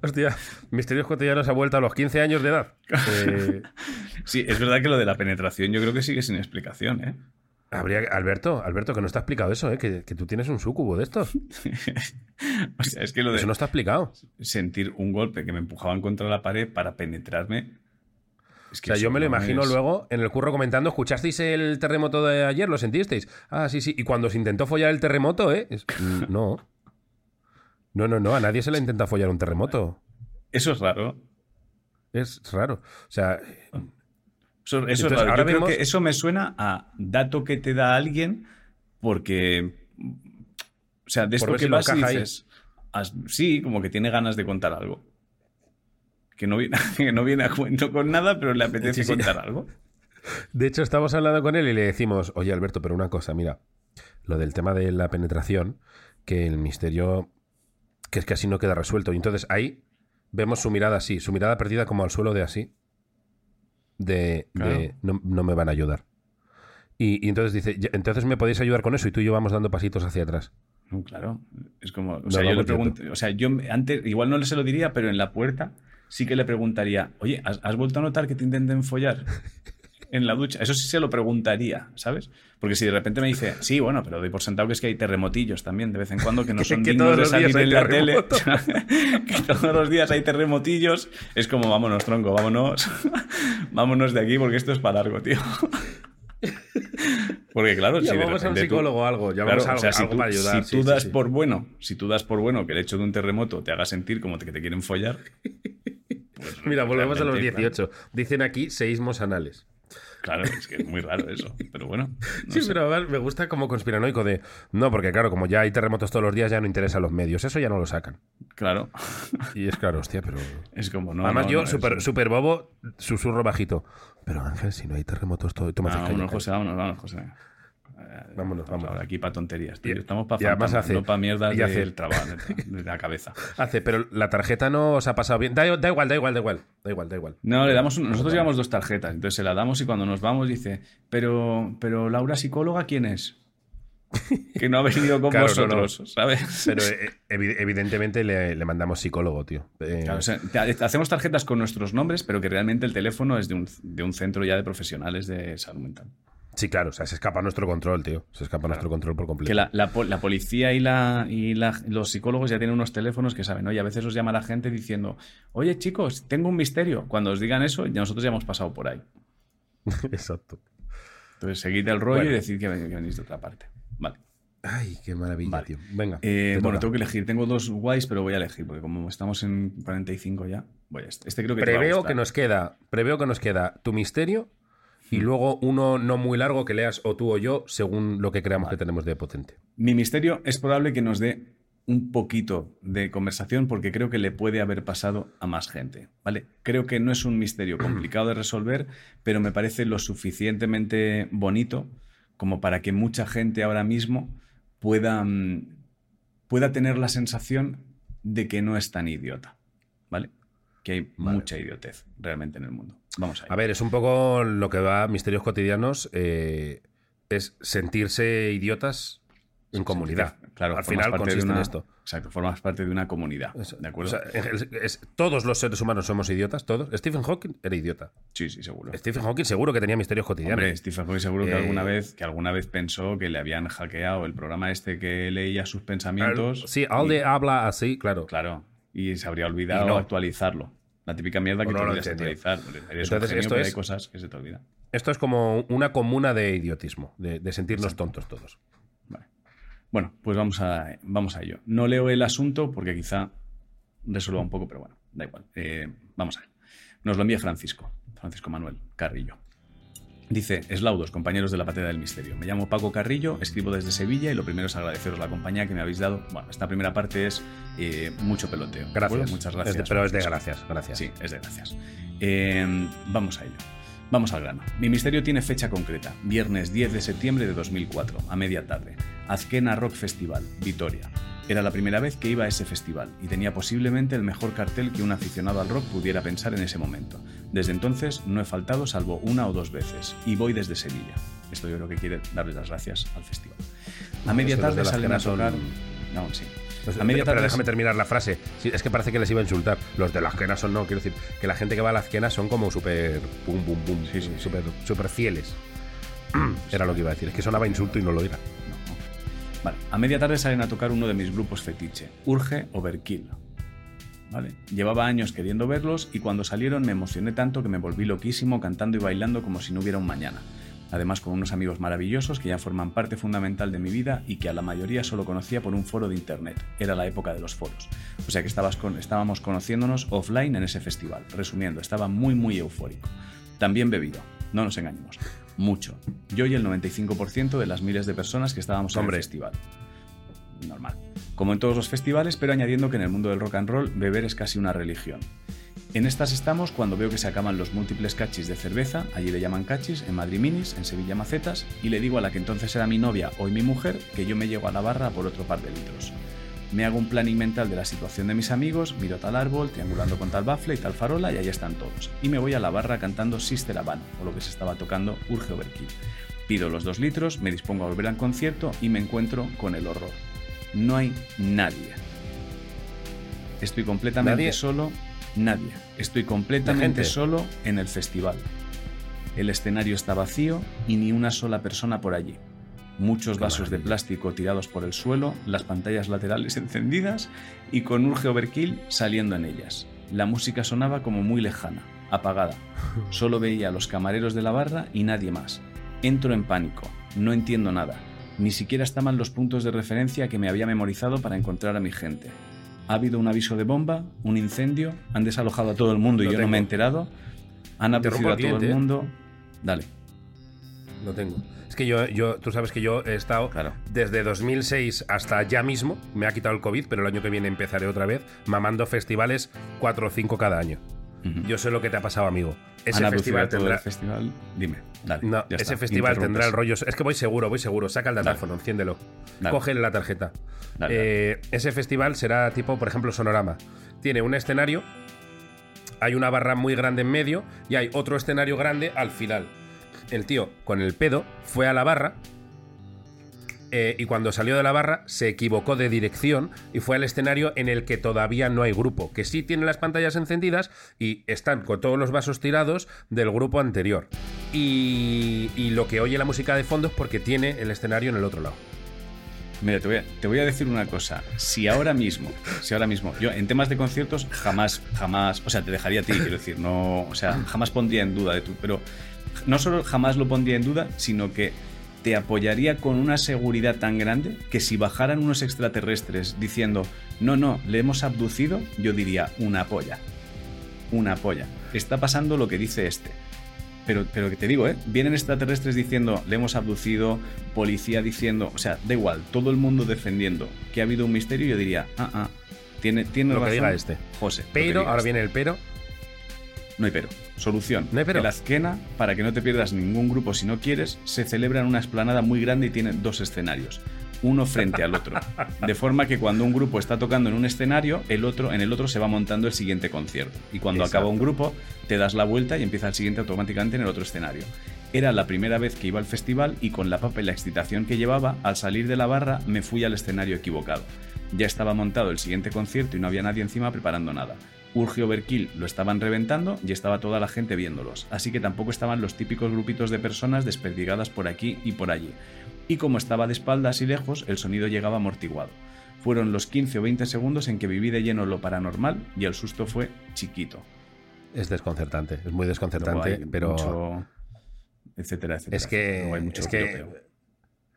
Hostia, Misterios Cotidianos ha vuelto a los 15 años de edad. Eh, Sí, es verdad que lo de la penetración yo creo que sigue sin explicación, ¿eh? habría, Alberto, Alberto, que no está explicado eso, ¿eh? que, que tú tienes un súcubo de estos. o sea, es que lo de Eso no está explicado. sentir un golpe que me empujaban contra la pared para penetrarme. Es O sea, yo me lo no imagino es- luego en el curro comentando, ¿escuchasteis el terremoto de ayer? ¿Lo sentisteis? Ah, sí, sí. Y cuando se intentó follar el terremoto, ¿eh? Es- no. No, no, no. A nadie se le intenta follar un terremoto. Eso es raro. Es raro. O sea, Eso, eso es raro. ahora Yo creo vemos- que eso me suena a dato que te da alguien porque. O sea, de esto que si lo vas y encaja ahí. dices. "As- Sí, como que tiene ganas de contar algo. Que no viene, que no viene a cuento con nada, pero le apetece Sí, sí. contar algo. de hecho, estamos hablando con él y le decimos, oye, Alberto, pero una cosa, mira, lo del tema de la penetración, que el misterio, que es que así no queda resuelto. Y entonces ahí vemos su mirada así, su mirada perdida como al suelo de así. De, Claro. de no, no me van a ayudar. Y, y entonces dice, "Ya, entonces me podéis ayudar con eso y tú y yo vamos dando pasitos hacia atrás. Claro. Es como. O sea, yo le pregunto. O sea, yo antes, igual no se lo diría, pero en la puerta sí que le preguntaría, oye, ¿has, has vuelto a notar que te intenten follar en la ducha? Eso sí se lo preguntaría, ¿sabes? Porque si de repente me dice, sí, bueno, pero doy por sentado que es que hay terremotillos también de vez en cuando que no son que dignos de salir en la tele. que todos los días hay terremotillos. Es como, vámonos, tronco, vámonos. vámonos de aquí porque esto es para largo, tío. Porque claro, si de Llamamos a un repente tú- psicólogo o algo, Claro, a o sea, algo, si algo tú, para ayudar. si sí, tú das sí. por bueno, si tú das por bueno que el hecho de un terremoto te haga sentir como que te quieren follar. pues Mira, volvemos a los realmente, 18. Dicen aquí seísmos anales. Claro, es que es muy raro eso. Pero bueno. no sí, sé. pero además me gusta como conspiranoico de... No, porque claro, como ya hay terremotos todos los días, ya no interesa a los medios. Eso ya no lo sacan. Claro. Y es claro, hostia, pero... Es como no. además no, yo, no, súper es- super bobo, susurro bajito. Pero Ángel, si no hay terremotos todo... Toma, Ah, calla. José, vámonos, vámonos, José. Eh, Vámonos, vámonos. ahora Aquí para tonterías. tío. Estamos para no para mierdas y hace- del trabajo, de, la cabeza. Hace, pero la tarjeta no os ha pasado bien. Da, da igual, da igual, da igual. Da igual, da igual. No, le damos un- nosotros llevamos dos tarjetas, entonces se la damos y cuando nos vamos dice, pero, pero Laura psicóloga, ¿quién es? Que no ha venido con Claro, no, no. vosotros, ¿sabes? Pero eh, evi- evidentemente le, le mandamos psicólogo, tío. Eh, Claro, o sea, te- hacemos tarjetas con nuestros nombres, pero que realmente el teléfono es de un, de un centro ya de profesionales de salud mental. Sí, claro, o sea, se escapa nuestro control, tío. Se escapa nuestro control por completo. Que la, la po- la policía y, la, y la- los psicólogos ya tienen unos teléfonos que saben, oye, a veces os llama la gente diciendo, oye chicos, tengo un misterio. Cuando os digan eso, ya nosotros ya hemos pasado por ahí. Exacto. Entonces seguid el rollo Bueno. y decid que, ven- que venís de otra parte. Vale. Ay, qué maravilla, Vale. tío. Venga. Eh, te bueno, tengo que elegir. Tengo dos guays, pero voy a elegir, porque como estamos en 45 ya, voy a este. Este creo que te va a preveo que nos queda, preveo que nos queda tu misterio y luego uno no muy largo que leas o tú o yo según lo que creamos que tenemos de potente. Mi misterio es probable que nos dé un poquito de conversación porque creo que le puede haber pasado a más gente, ¿vale? Creo que no es un misterio complicado de resolver, pero me parece lo suficientemente bonito como para que mucha gente ahora mismo pueda, mm, pueda tener la sensación de que no es tan idiota, ¿vale? Que hay mucha idiotez realmente en el mundo. Vamos a, a ver, es un poco lo que va a Misterios Cotidianos, eh, es sentirse idiotas en comunidad. claro, al final consiste en esto. Exacto, formas parte de una comunidad. ¿De acuerdo? todos los seres humanos somos idiotas, todos. Stephen Hawking era idiota. Sí, sí, seguro. Stephen Hawking seguro que tenía misterios cotidianos. Hombre, Stephen Hawking seguro que, alguna eh, vez, que alguna vez pensó que le habían hackeado el programa este que leía sus pensamientos. sí, Alde habla así, claro. Claro. Y se habría olvidado actualizarlo. La típica mierda que te olvidas actualizar. Entonces, esto es, hay cosas que se te olvidan. Esto es como una comuna de idiotismo, de, sentirnos tontos todos. Bueno, pues vamos a, vamos a ello. No leo el asunto porque quizá resuelva un poco, pero bueno, da igual. Eh, vamos a ver. Nos lo envía Francisco, Francisco Manuel Carrillo. Dice, eslaudos, compañeros de la patera del misterio. Me llamo Paco Carrillo, escribo desde Sevilla y lo primero es agradeceros la compañía que me habéis dado. Bueno, esta primera parte es eh, mucho peloteo. Gracias. Muchas gracias. pero es de gracias, gracias. Sí, es de gracias. Eh, vamos a ello. Vamos al grano. Mi misterio tiene fecha concreta, viernes 10 de septiembre de 2004, a media tarde. Azquena Rock Festival, Vitoria. Era la primera vez que iba a ese festival y tenía posiblemente el mejor cartel que un aficionado al rock pudiera pensar en ese momento. Desde entonces no he faltado salvo una o dos veces y voy desde Sevilla. Esto yo creo que quiere darles las gracias al festival. A media tarde salen a tocar... No, sí. Pues, pero déjame terminar la frase. es que parece que les iba a insultar. Los de las quenas son no, quiero decir que la gente que va a las quenas son como súper pum, pum, pum, sí, sí, súper super fieles. Era lo que iba a decir. Es que sonaba insulto y no lo era. Vale. A media tarde salen a tocar uno de mis grupos fetiche, Urge Overkill. ¿Vale? Llevaba años queriendo verlos y cuando salieron me emocioné tanto que me volví loquísimo cantando y bailando como si no hubiera un mañana además con unos amigos maravillosos que ya forman parte fundamental de mi vida y que a la mayoría solo conocía por un foro de internet. Era la época de los foros. O sea que estábamos conociéndonos offline en ese festival. Resumiendo, estaba muy muy eufórico. También bebido, no nos engañemos. Mucho. Yo y el 95% de las miles de personas que estábamos en el festival. Normal. Como en todos los festivales, pero añadiendo que en el mundo del rock and roll beber es casi una religión. En estas estamos cuando veo que se acaban los múltiples cachis de cerveza, allí le llaman cachis, en Madrid Minis, en Sevilla Macetas, y le digo a la que entonces era mi novia, hoy mi mujer, que yo me llego a la barra por otro par de litros. Me hago un planning mental de la situación de mis amigos, miro tal árbol, triangulando con tal bafle y tal farola, y ahí están todos. Y me voy a la barra cantando Sister Avan, o lo que se estaba tocando Urge Overkill. Pido los dos litros, me dispongo a volver al concierto y me encuentro con el horror. No hay nadie. Estoy completamente solo Nadie. Estoy completamente solo en el festival. El escenario está vacío y ni una sola persona por allí. Muchos vasos de plástico tirados por el suelo, las pantallas laterales encendidas y con Urge Overkill saliendo en ellas. La música sonaba como muy lejana, apagada. Solo veía a los camareros de la barra y nadie más. Entro en pánico. No entiendo nada. Ni siquiera estaban los puntos de referencia que me había memorizado para encontrar a mi gente ha habido un aviso de bomba, un incendio, han desalojado a todo el mundo y yo no me he enterado, han abducido a todo el ¿eh? mundo. Dale. No tengo. Es que yo, yo, tú sabes que yo he estado desde 2006 hasta ya mismo, me ha quitado el COVID, pero el año que viene empezaré otra vez, mamando festivales 4 o 5 cada año. Yo sé lo que te ha pasado, amigo. Ese festival tendrá. festival? Dime, dale. No, ese festival tendrá el rollo. Es que voy seguro, voy seguro. Saca el datáfono, enciéndelo. Cógele la tarjeta. Eh, ese festival será tipo, por ejemplo, Sonorama. Tiene un escenario, hay una barra muy grande en medio y hay otro escenario grande al final. El tío, con el pedo, fue a la barra, eh, y cuando salió de la barra se equivocó de dirección y fue al escenario en el que todavía no hay grupo, que sí tiene las pantallas encendidas y están con todos los vasos tirados del grupo anterior. Y, lo que oye la música de fondo es porque tiene el escenario en el otro lado. Mira, te voy, a, decir una cosa. Si ahora mismo, si ahora mismo, yo en temas de conciertos jamás, jamás, o sea, te dejaría a ti, quiero decir, no, o sea, jamás pondría en duda de tú, pero no solo jamás lo pondría en duda, sino que te apoyaría con una seguridad tan grande que si bajaran unos extraterrestres diciendo, no, no, le hemos abducido, yo diría, una polla. Una polla. Está pasando lo que dice este. Pero, pero que te digo, ¿eh? Vienen extraterrestres diciendo, le hemos abducido, policía diciendo, o sea, da igual, todo el mundo defendiendo que ha habido un misterio, yo diría, ah, ah, tiene, tiene lo que diga este. José. Pero, ahora este. viene el pero, No hay pero. Solución. No hay pero. El Azquena, para que no te pierdas ningún grupo si no quieres, se celebra en una esplanada muy grande y tiene dos escenarios. Uno frente al otro. De forma que cuando un grupo está tocando en un escenario, el otro, en el otro se va montando el siguiente concierto. Y cuando Exacto. acaba un grupo, te das la vuelta y empieza el siguiente automáticamente en el otro escenario. Era la primera vez que iba al festival y con la papa y la excitación que llevaba, al salir de la barra me fui al escenario equivocado. Ya estaba montado el siguiente concierto y no había nadie encima preparando nada. Urge Overkill lo estaban reventando y estaba toda la gente viéndolos, así que tampoco estaban los típicos grupitos de personas desperdigadas por aquí y por allí. Y como estaba de espaldas y lejos, el sonido llegaba amortiguado. Fueron los 15 o 20 segundos en que viví de lleno lo paranormal y el susto fue chiquito. Es desconcertante, es muy desconcertante, pero mucho- etcétera, etcétera. es que, hay mucho es que.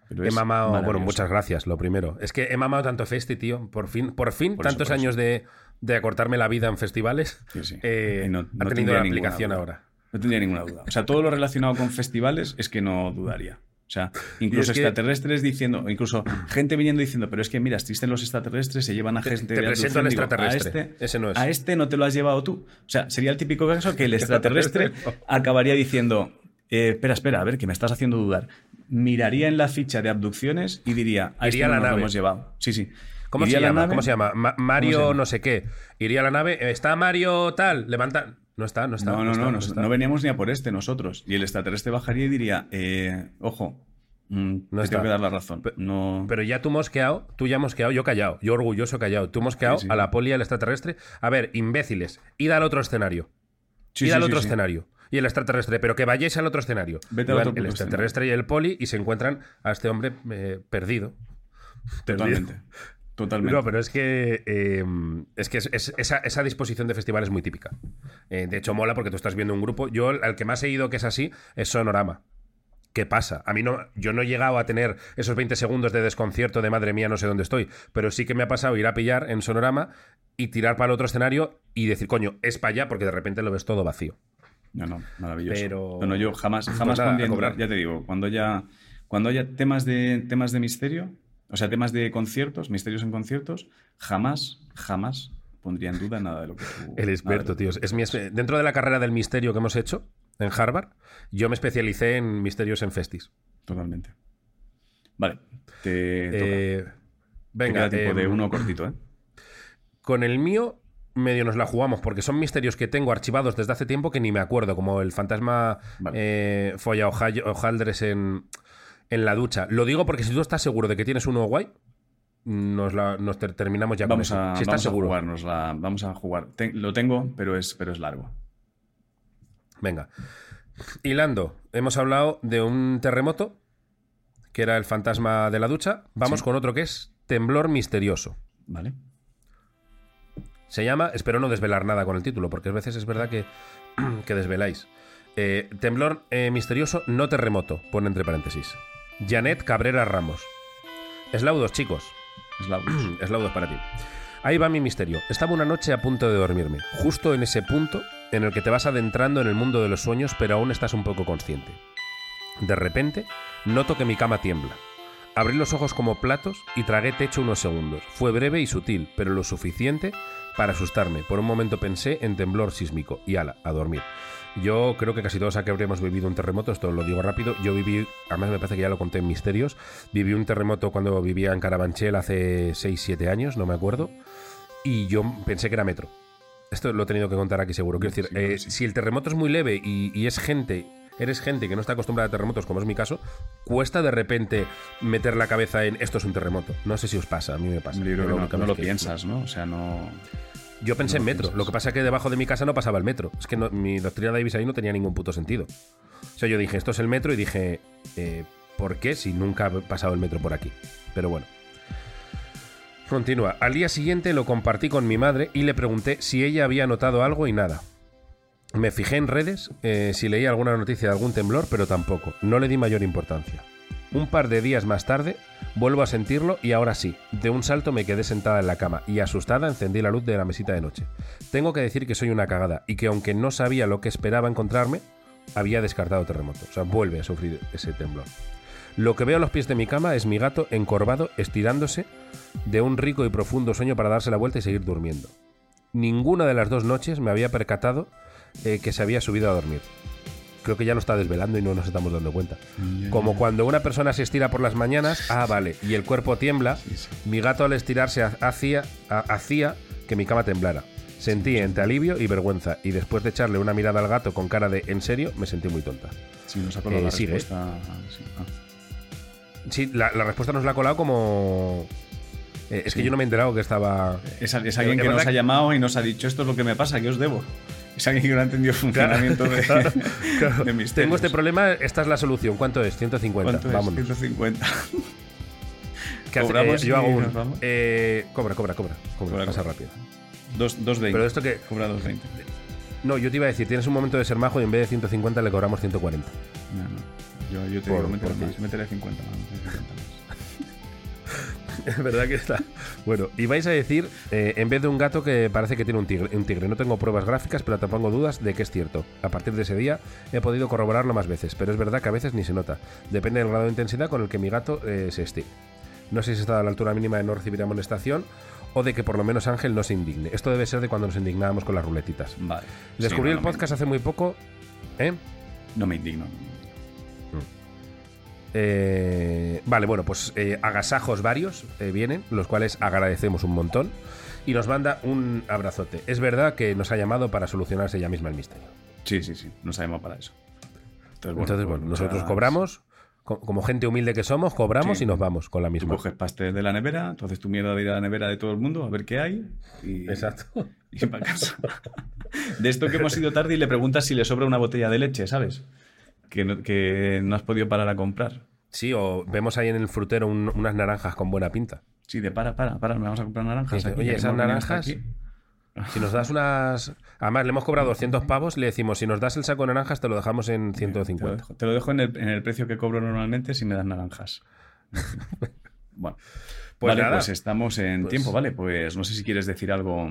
Pero he mamado, bueno, muchas gracias, lo primero. Es que he mamado tanto Festi, tío, por fin, por fin, Por eso, tantos eso. años de, de acortarme la vida en festivales, Sí, sí. eh, no- ha no tenido tendría la aplicación duda. ahora. No tendría ninguna duda. O sea, todo lo relacionado con festivales es que no dudaría. O sea, incluso que- extraterrestres diciendo, o incluso gente viniendo diciendo, pero es que mira, existen los extraterrestres, se llevan a Te- gente te de presento al abducción". Digo, extraterrestre. A este, Ese no es. A este no te lo has llevado tú. O sea, sería el típico caso que el Extraterrestre acabaría diciendo, eh, espera, espera, a ver, que me estás haciendo dudar. Miraría en la ficha de abducciones y diría, a este Iría no la nos lo nave. hemos llevado. Sí, sí. ¿Cómo Iría se llama? nave. ¿Cómo se llama? Ma- Mario ¿Cómo se llama? no sé qué. Iría a la nave, está Mario tal, levanta. No está, no está. No, no, está, no, no, está. no veníamos ni a por este nosotros. Y el extraterrestre bajaría y diría, eh, ojo, mm, No te tengo que dar la razón. No, Pero ya tú mosqueado, tú ya mosqueado, yo callado, yo orgulloso callado. Tú mosqueado Sí, sí. a la poli, al extraterrestre. A ver, imbéciles, id al otro escenario. Sí, id al otro escenario. Y el extraterrestre, pero que vayáis al otro escenario. Vete al otro el extraterrestre y el poli y se encuentran a este hombre eh, perdido. Totalmente. Totalmente. No, pero es que eh, es que es- es- esa, esa disposición de festival es muy típica. Eh, de hecho, mola porque tú estás viendo un grupo. Yo, al que más he ido que es así, es Sonorama. ¿Qué pasa? A mí no, yo no he llegado a tener esos 20 segundos de desconcierto de madre mía, no sé dónde estoy, pero sí que me ha pasado ir a pillar en Sonorama y tirar para el otro escenario y decir, coño, es para allá porque de repente lo ves todo vacío. No, no, maravilloso. Pero- No, no, yo jamás, Pues jamás pondría a en duda, cobrar. ya te digo, cuando haya, cuando haya temas de, temas de misterio, o sea, temas de conciertos, misterios en conciertos, jamás, jamás pondría en duda nada de lo que tú... El experto, tío. Es mi Dentro de la carrera del misterio que hemos hecho en Harvard, yo me especialicé en misterios en festis. Totalmente. Vale, te toca. Eh, Te venga, queda tiempo de em, uno cortito, ¿eh? Con el mío medio nos la jugamos porque son misterios que tengo archivados desde hace tiempo que ni me acuerdo, como el fantasma Vale. eh, folla hojaldres en, en la ducha. Lo digo porque si tú estás seguro de que tienes uno guay, nos, la- nos ter- terminamos ya Vamos con eso. a, si estás vamos a seguro. jugárnosla, vamos a jugar. Lo tengo, pero es, pero es largo. Venga. Hilando, hemos hablado de un terremoto, que era el fantasma de la ducha. Vamos Sí. con otro que es temblor misterioso. ¿Vale? Se llama, espero no desvelar nada con el título, porque a veces es verdad que, que desveláis. Eh, temblor eh, misterioso, no terremoto, pone entre paréntesis. Janet Cabrera Ramos. Eslaudos, chicos. Eslaudos para ti. Ahí va mi misterio. Estaba una noche a punto de dormirme, justo en ese punto en el que te vas adentrando en el mundo de los sueños, pero aún estás un poco consciente. De repente, noto que mi cama tiembla. Abrí los ojos como platos y tragué techo unos segundos. Fue breve y sutil, pero lo suficiente para asustarme. Por un momento pensé en temblor sísmico y ala, a dormir. Yo creo que casi todos aquí habríamos vivido un terremoto, esto lo digo rápido. Yo viví, además me parece que ya lo conté en Misterios, viví un terremoto cuando vivía en Carabanchel hace 6-7 años, no me acuerdo, y yo pensé que era metro. Esto lo he tenido que contar aquí seguro. Quiero decir, eh, si el terremoto es muy leve y, y es gente, eres gente que no está acostumbrada a terremotos, como es mi caso, cuesta de repente meter la cabeza en esto es un terremoto. No sé si os pasa, a mí me pasa. Yo creo que no, lo que- piensas, ¿no? O sea, no... Yo pensé No en metro. piensas. Lo que pasa es que debajo de mi casa no pasaba el metro. Es que no- mi doctrina de Ibisaí no tenía ningún puto sentido. O sea, yo dije, esto es el metro y dije, eh, ¿por qué si nunca ha pasado el metro por aquí? Pero bueno. Continúa. Al día siguiente lo compartí con mi madre y le pregunté si ella había notado algo y nada. Me fijé en redes eh, si leía alguna noticia de algún temblor, pero tampoco. No le di mayor importancia. Un par de días más tarde, vuelvo a sentirlo y ahora sí. De un salto me quedé sentada en la cama y asustada encendí la luz de la mesita de noche. Tengo que decir que soy una cagada y que aunque no sabía lo que esperaba encontrarme, había descartado terremoto. O sea, vuelve a sufrir ese temblor. Lo que veo a los pies de mi cama es mi gato encorvado estirándose de un rico y profundo sueño para darse la vuelta y seguir durmiendo. Ninguna de las dos noches me había percatado eh, que se había subido a dormir. Creo que ya lo está desvelando y no nos estamos dando cuenta. Como cuando una persona se estira por las mañanas, ah, vale, y el cuerpo tiembla, Sí, sí. mi gato al estirarse ha- hacía, ha- hacía que mi cama temblara. Sentí entre alivio y vergüenza, y después de echarle una mirada al gato con cara de ¿en serio? me sentí muy tonta. Sí, nos ha colado Eh, la sigue. respuesta. sí. Ah. Sí, la, la respuesta nos la ha colado como... eh, es que yo no me he enterado que estaba... Es, es alguien que nos ha llamado y nos ha dicho esto es lo que me pasa, que os debo. Es alguien que no ha entendido el funcionamiento de, Claro, de misterios. Tengo este problema, esta es la solución. ¿Cuánto es? 150. ¿Cuánto es? Vámonos. 150. ¿Qué? Cobramos Eh, yo hago un... eh, cobra, cobra, cobra. Cobra, Cobra, pasa cobra. rápido. Dos- 220. Pero esto que... Cobra 220. No, yo te iba a decir, tienes un momento de ser majo y en vez de 150 le cobramos 140. No, no. Yo, yo te Por- digo, métele más. Métele 50 más. métele 50 más. Es verdad que está. Bueno, y vais a decir, eh, en vez de un gato que parece que tiene un tigre, un tigre. No tengo pruebas gráficas, pero tampoco dudas de que es cierto. A partir de ese día he podido corroborarlo más veces, pero es verdad que a veces ni se nota. Depende del grado de intensidad con el que mi gato eh, se estire. No sé si está a la altura mínima de no recibir amonestación o de que por lo menos Ángel no se indigne. Esto debe ser de cuando nos indignábamos con las ruletitas. Vale. Descubrí Sí, no, el no me- podcast hace muy poco. ¿Eh? No me indigno. Eh, vale, bueno, pues eh, agasajos varios eh, vienen, los cuales agradecemos un montón. Y nos manda un abrazote. Es verdad que nos ha llamado para solucionarse ella misma el misterio. Sí, sí, sí. Nos sabemos para eso. Entonces, Entonces, bueno, nosotros cobramos, co- como gente humilde que somos, cobramos Sí. y nos vamos con la Tú misma. coges pastel de la nevera, entonces tu mierda de ir a la nevera de todo el mundo a ver qué hay. Y, Exacto. y para casa. De esto que hemos ido tarde y le preguntas si le sobra una botella de leche, ¿sabes? Que no, que no has podido parar a comprar. Sí, o vemos ahí en el frutero un- unas naranjas con buena pinta. Sí, de para, para, para, me vamos a comprar naranjas. Sí, aquí, oye, esas naranjas-. Si nos das unas... Además, le hemos cobrado 200 pavos, le decimos, si nos das el saco de naranjas, te lo dejamos en Te lo 150. dejo, te lo dejo en, el, en el precio que cobro normalmente si me das naranjas. bueno, Pues vale, nada. pues estamos en Pues- tiempo, ¿vale? Pues no sé si quieres decir algo.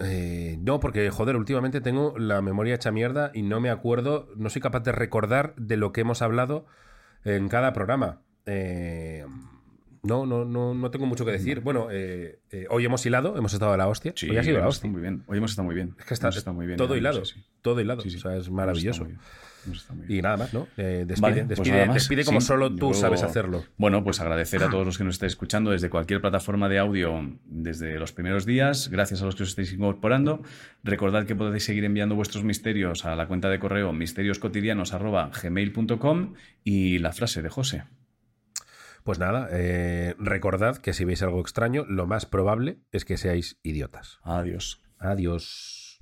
Eh, no, porque, joder, últimamente tengo la memoria hecha mierda y no me acuerdo, no soy capaz de recordar de lo que hemos hablado en cada programa. Eh, no, no, no, no tengo mucho que decir. Bueno, eh, eh, hoy hemos hilado, hemos estado a la hostia. hoy ha sido la hostia. muy bien. Hoy hemos estado muy bien. Es que está, muy bien. todo hilado, sí, sí. todo hilado. Sí, sí. O sea, es maravilloso. Bien. Y nada más, ¿no? Eh, despide, Vale, pues despide, nada más. despide como Sí, solo tú yo- sabes hacerlo. Bueno, pues agradecer a todos los que nos estéis escuchando desde cualquier plataforma de audio desde los primeros días. Gracias a los que os estáis incorporando. Recordad que podéis seguir enviando vuestros misterios a la cuenta de correo misterioscotidianos.gmail.com y la frase de José. Pues nada, eh, recordad que si veis algo extraño, lo más probable es que seáis idiotas. Adiós. Adiós.